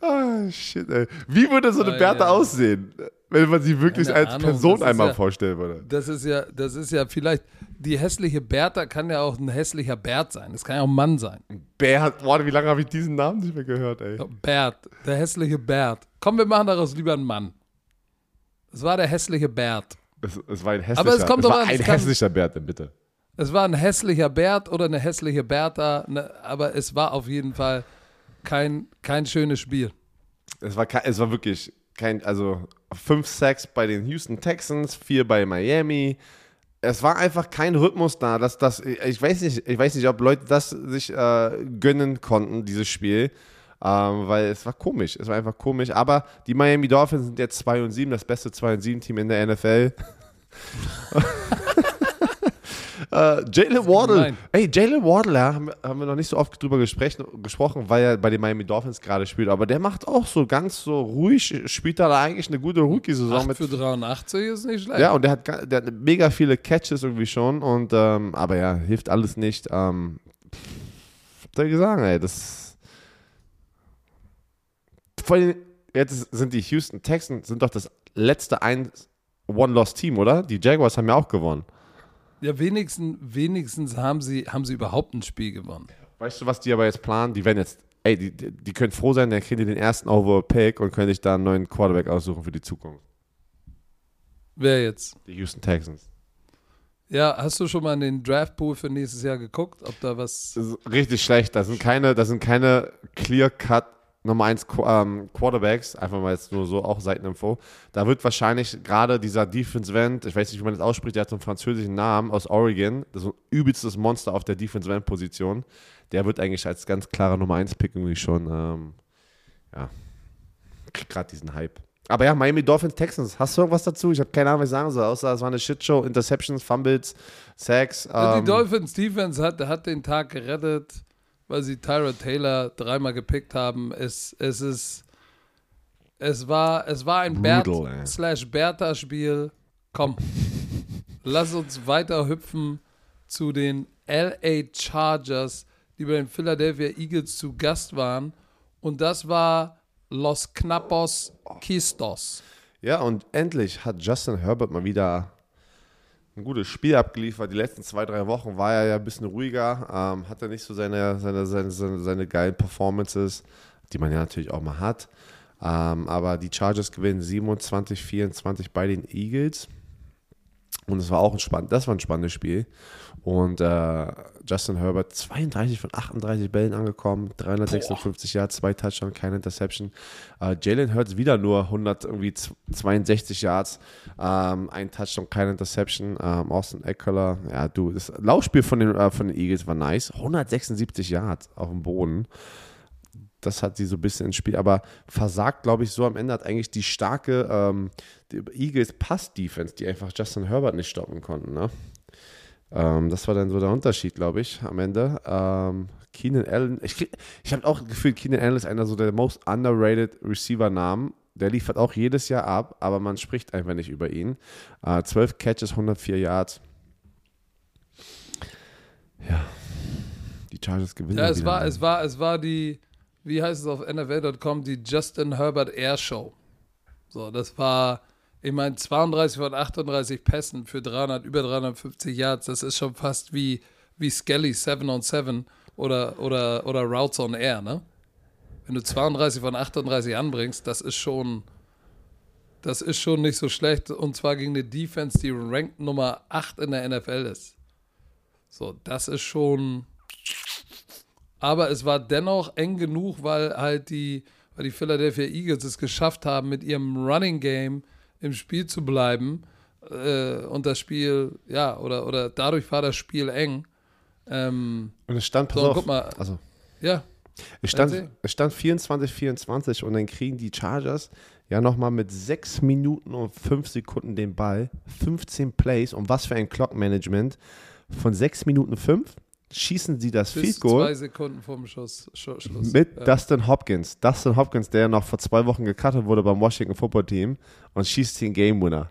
Ah, shit, ey. Wie würde so eine Ah, Bertha ja. aussehen, wenn man sie wirklich Keine als Ahnung, Person einmal ja- vorstellen würde? Das ist ja, das ist ja vielleicht, die hässliche Bertha kann ja auch ein hässlicher Bert sein. Das kann ja auch ein Mann sein. Bert, boah, wie lange habe ich diesen Namen nicht mehr gehört, ey. Bert, der hässliche Bert. Komm, wir machen daraus lieber einen Mann. Es war der hässliche Bert. Es, es war ein hässlicher, Aber es kommt es war an, ein es kann- hässlicher Bert, denn bitte. Es war ein hässlicher Bert oder eine hässliche Bertha, ne, aber es war auf jeden Fall kein, kein schönes Spiel. Es war, es war wirklich kein, also fünf Sacks bei den Houston Texans, vier bei Miami. Es war einfach kein Rhythmus da. Dass das, ich, weiß nicht, ich weiß nicht, ob Leute das sich äh, gönnen konnten, dieses Spiel. Ähm, weil es war komisch. Es war einfach komisch. Aber die Miami Dolphins sind jetzt 2 und 7, das beste 2 und 7 Team in der NFL. äh, Jalen gemein. Ey, Jalen Waddle, ja, haben, wir- haben wir noch nicht so oft drüber gesprochen, gesprochen, weil er bei den Miami Dolphins gerade spielt. Aber der macht auch so ganz so ruhig, spielt da eigentlich eine gute Rookie-Saison 8 mit. für 83 ist nicht schlecht. Ja, und der hat, der hat mega viele Catches irgendwie schon. Und, ähm, aber ja, hilft alles nicht. Ähm, soll ich sagen, ey, das. Vor allem, jetzt sind die Houston Texans sind doch das letzte ein One-Loss-Team, oder? Die Jaguars haben ja auch gewonnen. Ja, wenigstens, wenigstens haben sie, haben sie überhaupt ein Spiel gewonnen. Weißt du, was die aber jetzt planen? Die werden jetzt, ey, die, die die können froh sein, dann kriegen die den ersten Overall-Pick und können sich da einen neuen Quarterback aussuchen für die Zukunft. Wer jetzt? Die Houston Texans. Ja, hast du schon mal in den Draftpool für nächstes Jahr geguckt, ob da was. Das ist richtig schlecht. Da sind keine, da sind keine Clear-Cut Nummer 1 ähm, Quarterbacks, einfach mal jetzt nur so auch Seiteninfo. Da wird wahrscheinlich gerade dieser Defense End, ich weiß nicht, wie man das ausspricht, der hat so einen französischen Namen aus Oregon, das ist so ein übelstes Monster auf der Defense End Position. Der wird eigentlich als ganz klarer Nummer 1 Pick irgendwie schon, ähm, ja, kriegt gerade diesen Hype. Aber ja, Miami Dolphins, Texans, hast du irgendwas dazu? Ich habe keine Ahnung, was ich sagen soll, außer es war eine Shitshow, Interceptions, Fumbles, Sacks. Ähm, die Dolphins Defense hat, hat den Tag gerettet, weil sie Tyra Taylor dreimal gepickt haben. Es, es ist. Es war, es war ein Bert Brutal, ey. slash Bertha-Spiel. Komm, lass uns weiter hüpfen zu den LA Chargers, die bei den Philadelphia Eagles zu Gast waren. Und das war Los Knappos Quistos. Ja, und endlich hat Justin Herbert mal wieder ein gutes Spiel abgeliefert. Die letzten zwei, drei Wochen war er ja ein bisschen ruhiger, ähm, hat er nicht so seine, seine, seine, seine, seine geilen Performances, die man ja natürlich auch mal hat. Ähm, aber die Chargers gewinnen 27, 24 bei den Eagles. Und es war auch ein spannend, das war ein spannendes Spiel. Und äh, Justin Herbert 32 von 38 Bällen angekommen, 356 Yards, zwei Touchdowns, keine Interception. Äh, Jalen Hurts wieder nur 162 Yards, ähm, ein Touchdown, keine Interception. Ähm, Austin Eckler, ja du, das Laufspiel von den, äh, von den Eagles war nice, 176 Yards auf dem Boden das hat sie so ein bisschen ins Spiel, aber versagt, glaube ich, so am Ende hat eigentlich die starke ähm, die Eagles Pass-Defense, die einfach Justin Herbert nicht stoppen konnten. Ne? Ähm, das war dann so der Unterschied, glaube ich, am Ende. Ähm, Keenan Allen, ich, ich habe auch gefühlt, Keenan Allen ist einer so der most underrated Receiver-Namen. Der liefert auch jedes Jahr ab, aber man spricht einfach nicht über ihn. Äh, 12 Catches, 104 Yards. Ja, die Chargers gewinnen. Ja, es war, es war, es war die, wie heißt es auf NFL.com, die Justin Herbert Air Show. So, das war, ich meine, 32 von 38 Pässen für 300, über 350 Yards, das ist schon fast wie, wie Skelly 7 on 7 oder, oder, oder Routes on Air, ne? Wenn du 32 von 38 anbringst, das ist schon, das ist schon nicht so schlecht. Und zwar gegen eine Defense, die Ranked Nummer 8 in der NFL ist. So, das ist schon. Aber es war dennoch eng genug, weil halt die, weil die Philadelphia Eagles es geschafft haben, mit ihrem Running Game im Spiel zu bleiben. Äh, und das Spiel, ja, oder, oder dadurch war das Spiel eng. Ähm, Und es stand, pass So, auf, guck mal. also ja, Es stand, es stand 24, 24 und dann kriegen die Chargers ja nochmal mit 6 Minuten und 5 Sekunden den Ball, 15 Plays und was für ein Clock-Management. Von 6 Minuten 5 schießen sie das bis Field zwei Goal Sekunden vorm Schuss, Schu- Schluss. mit ja. Dustin Hopkins. Dustin Hopkins, der noch vor zwei Wochen gecuttet wurde beim Washington Football Team und schießt den Game Winner.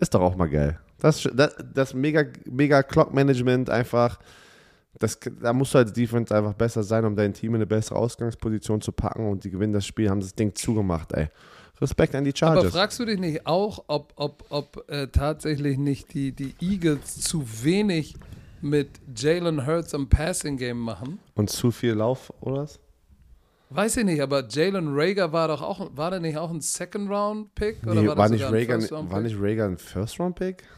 Ist doch auch mal geil. Das, das, das mega, mega Clock-Management einfach. Das, da musst du als Defense einfach besser sein, um dein Team in eine bessere Ausgangsposition zu packen und die gewinnen das Spiel, haben das Ding zugemacht, ey. Respekt an die Aber Chargers. fragst du dich nicht auch, ob, ob, ob äh, tatsächlich nicht die, die Eagles zu wenig mit Jalen Hurts im Passing Game machen? Und zu viel Lauf, oder? was? Weiß ich nicht, aber Jalen Rager war doch auch, war der nicht auch ein Second Round Pick? Oder Nee, war, war, das nicht sogar ein First Round war Pick? nicht?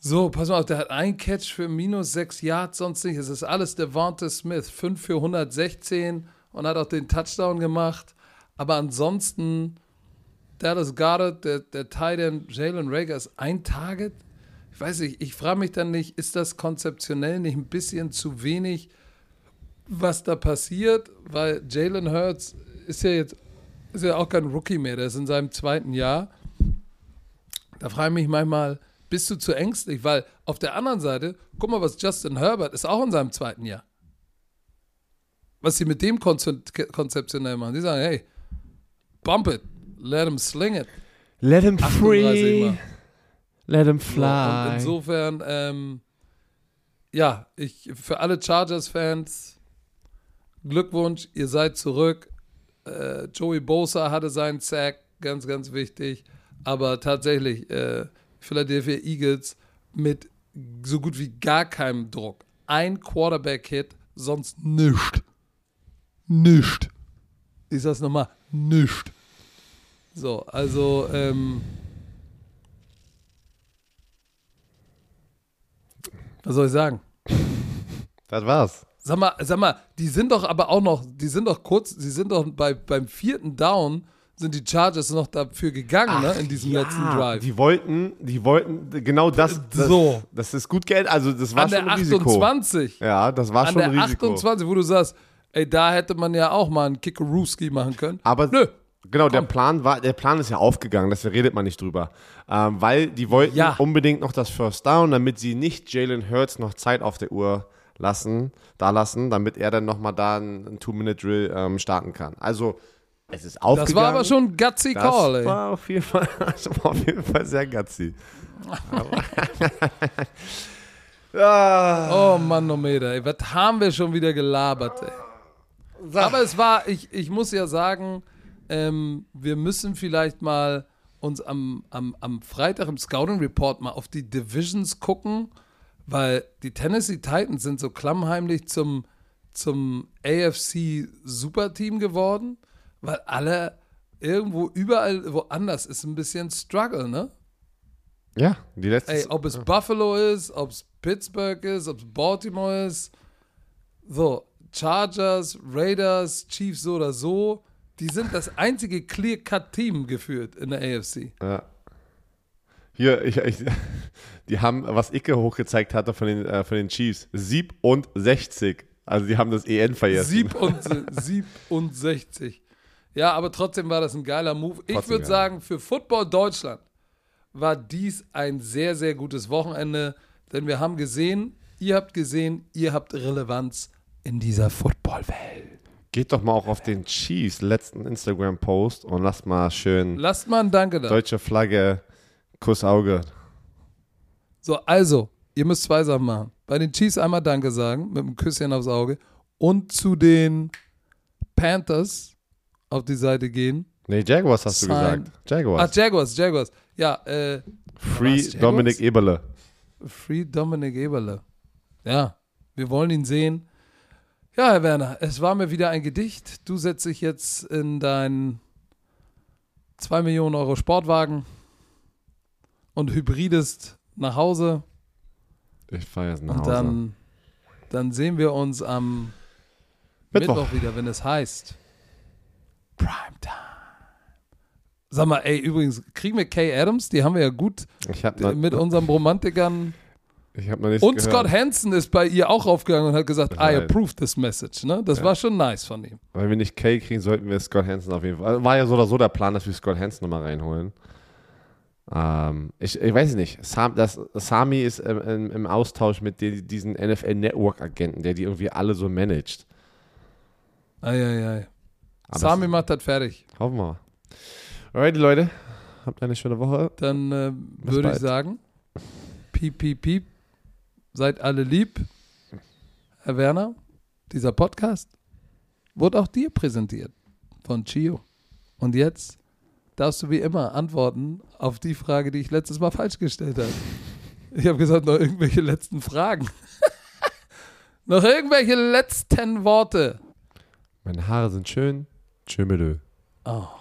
So, pass mal auf, der hat ein Catch für minus 6 Yards, sonst nicht. Es ist alles Devonta Smith. 5 für 116 und hat auch den Touchdown gemacht. Aber ansonsten, Dallas Goddard, der, der Tight End Jalen Rager ist ein Target. Ich weiß nicht, ich frage mich dann nicht, ist das konzeptionell nicht ein bisschen zu wenig, was da passiert? Weil Jalen Hurts ist ja jetzt ist ja auch kein Rookie mehr, der ist in seinem zweiten Jahr. Da frage ich mich manchmal, bist du zu ängstlich? Weil auf der anderen Seite, guck mal, was Justin Herbert ist auch in seinem zweiten Jahr. Was sie mit dem konze- konzeptionell machen. Die sagen, hey, bump it, let him sling it. Let him 38 immer. Let him So, und insofern, ähm, ja, ich für alle Chargers-Fans, Glückwunsch, ihr seid zurück. Äh, Joey Bosa hatte seinen Sack, ganz, ganz wichtig. Aber tatsächlich, äh, Philadelphia Eagles mit so gut wie gar keinem Druck. Ein Quarterback-Hit, sonst nichts. Nicht. Ich sag's nochmal, nicht. So, also, ähm, was soll ich sagen? Das war's. Sag mal, sag mal, die sind doch aber auch noch, die sind doch kurz, die sind doch bei, beim vierten Down sind die Chargers noch dafür gegangen, ne, in diesem Ja, letzten Drive. Die wollten, die wollten, genau das. das So. Das ist gut Geld, also das war An schon der ein Risiko. 28. Ja, das war An schon ein Risiko. 28, wo du sagst, ey, da hätte man ja auch mal einen Kickerooski machen können. Aber Nö. Genau, der Komm. Plan war, der Plan ist ja aufgegangen, deswegen redet man nicht drüber. Ähm, weil die wollten Ja. unbedingt noch das First Down, damit sie nicht Jalen Hurts noch Zeit auf der Uhr lassen, da lassen, damit er dann nochmal da einen Two-Minute-Drill ähm, starten kann. Also, es ist aufgegangen. Das war aber schon ein gutsy das Call, ey. war auf jeden Fall, das war auf jeden Fall sehr gutsy. ah, Oh Manometer, ey, was haben wir schon wieder gelabert, ey. Aber es war, ich, ich muss ja sagen, ähm, wir müssen vielleicht mal uns am, am, am Freitag im Scouting Report mal auf die Divisions gucken, weil die Tennessee Titans sind so klammheimlich zum, zum AFC Superteam geworden, weil alle irgendwo überall woanders ist ein bisschen Struggle, ne? Ja, die letzte. Ey, ob es Buffalo ist, ob es Pittsburgh ist, ob es Baltimore ist. So, Chargers, Raiders, Chiefs so oder so. Die sind das einzige Clear-Cut-Team geführt in der AFC. Ja. Hier, ich, ich, die haben, was Icke hochgezeigt hatte von den, äh, von den Chiefs, 67. Also die haben das EN vergessen. Sieb und, 67. Ja, aber trotzdem war das ein geiler Move. Ich würde sagen, für Football Deutschland war dies ein sehr, sehr gutes Wochenende, denn wir haben gesehen, ihr habt gesehen, ihr habt Relevanz in dieser Footballwelt. Geht doch mal auch auf den Chiefs letzten Instagram-Post und lasst mal schön Lasst mal ein Danke da. deutsche Flagge, Kuss Auge. So, also, ihr müsst zwei Sachen machen. Bei den Chiefs einmal Danke sagen, mit einem Küsschen aufs Auge. Und zu den Panthers auf die Seite gehen. Nee, Jaguars hast du Sign. gesagt. Ah, Jaguars. Jaguars, Jaguars. Ja, äh, Free Jaguars? Dominik Eberle. Free Dominic Eberle. Ja, wir wollen ihn sehen. Ja, Herr Werner, es war mir wieder ein Gedicht. Du setzt dich jetzt in deinen 2 Millionen Euro Sportwagen und hybridest nach Hause. Ich fahre jetzt nach Und Hause. dann, dann sehen wir uns am Mittwoch. Mittwoch. wieder, wenn es heißt Primetime. Sag mal, ey, übrigens, kriegen wir Kay Adams? Die haben wir ja gut ich mit unseren Romantikern. Ich hab noch nichts Und gehört. Scott Hansen ist bei ihr auch aufgegangen und hat gesagt, Ich I approve this message. Ne? Das Ja. war schon nice von ihm. Wenn wir nicht Kay kriegen, sollten wir Scott Hansen auf jeden Fall. War ja so oder so der Plan, dass wir Scott Hansen nochmal reinholen. Ähm, ich, ich weiß nicht. Sam, das, Sami ist im, im, im Austausch mit die, diesen NFL-Network-Agenten, der die irgendwie alle so managt. Eieiei. Sami es- macht das fertig. Hoffen wir mal. Alright, Leute. Habt eine schöne Woche. Dann äh, würde ich sagen, piep, piep, piep. Seid alle lieb. Herr Werner, dieser Podcast wurde auch dir präsentiert von Chio. Und jetzt darfst du wie immer antworten auf die Frage, die ich letztes Mal falsch gestellt habe. Ich habe gesagt, noch irgendwelche letzten Fragen. noch irgendwelche letzten Worte. Meine Haare sind schön. Tschö. Oh.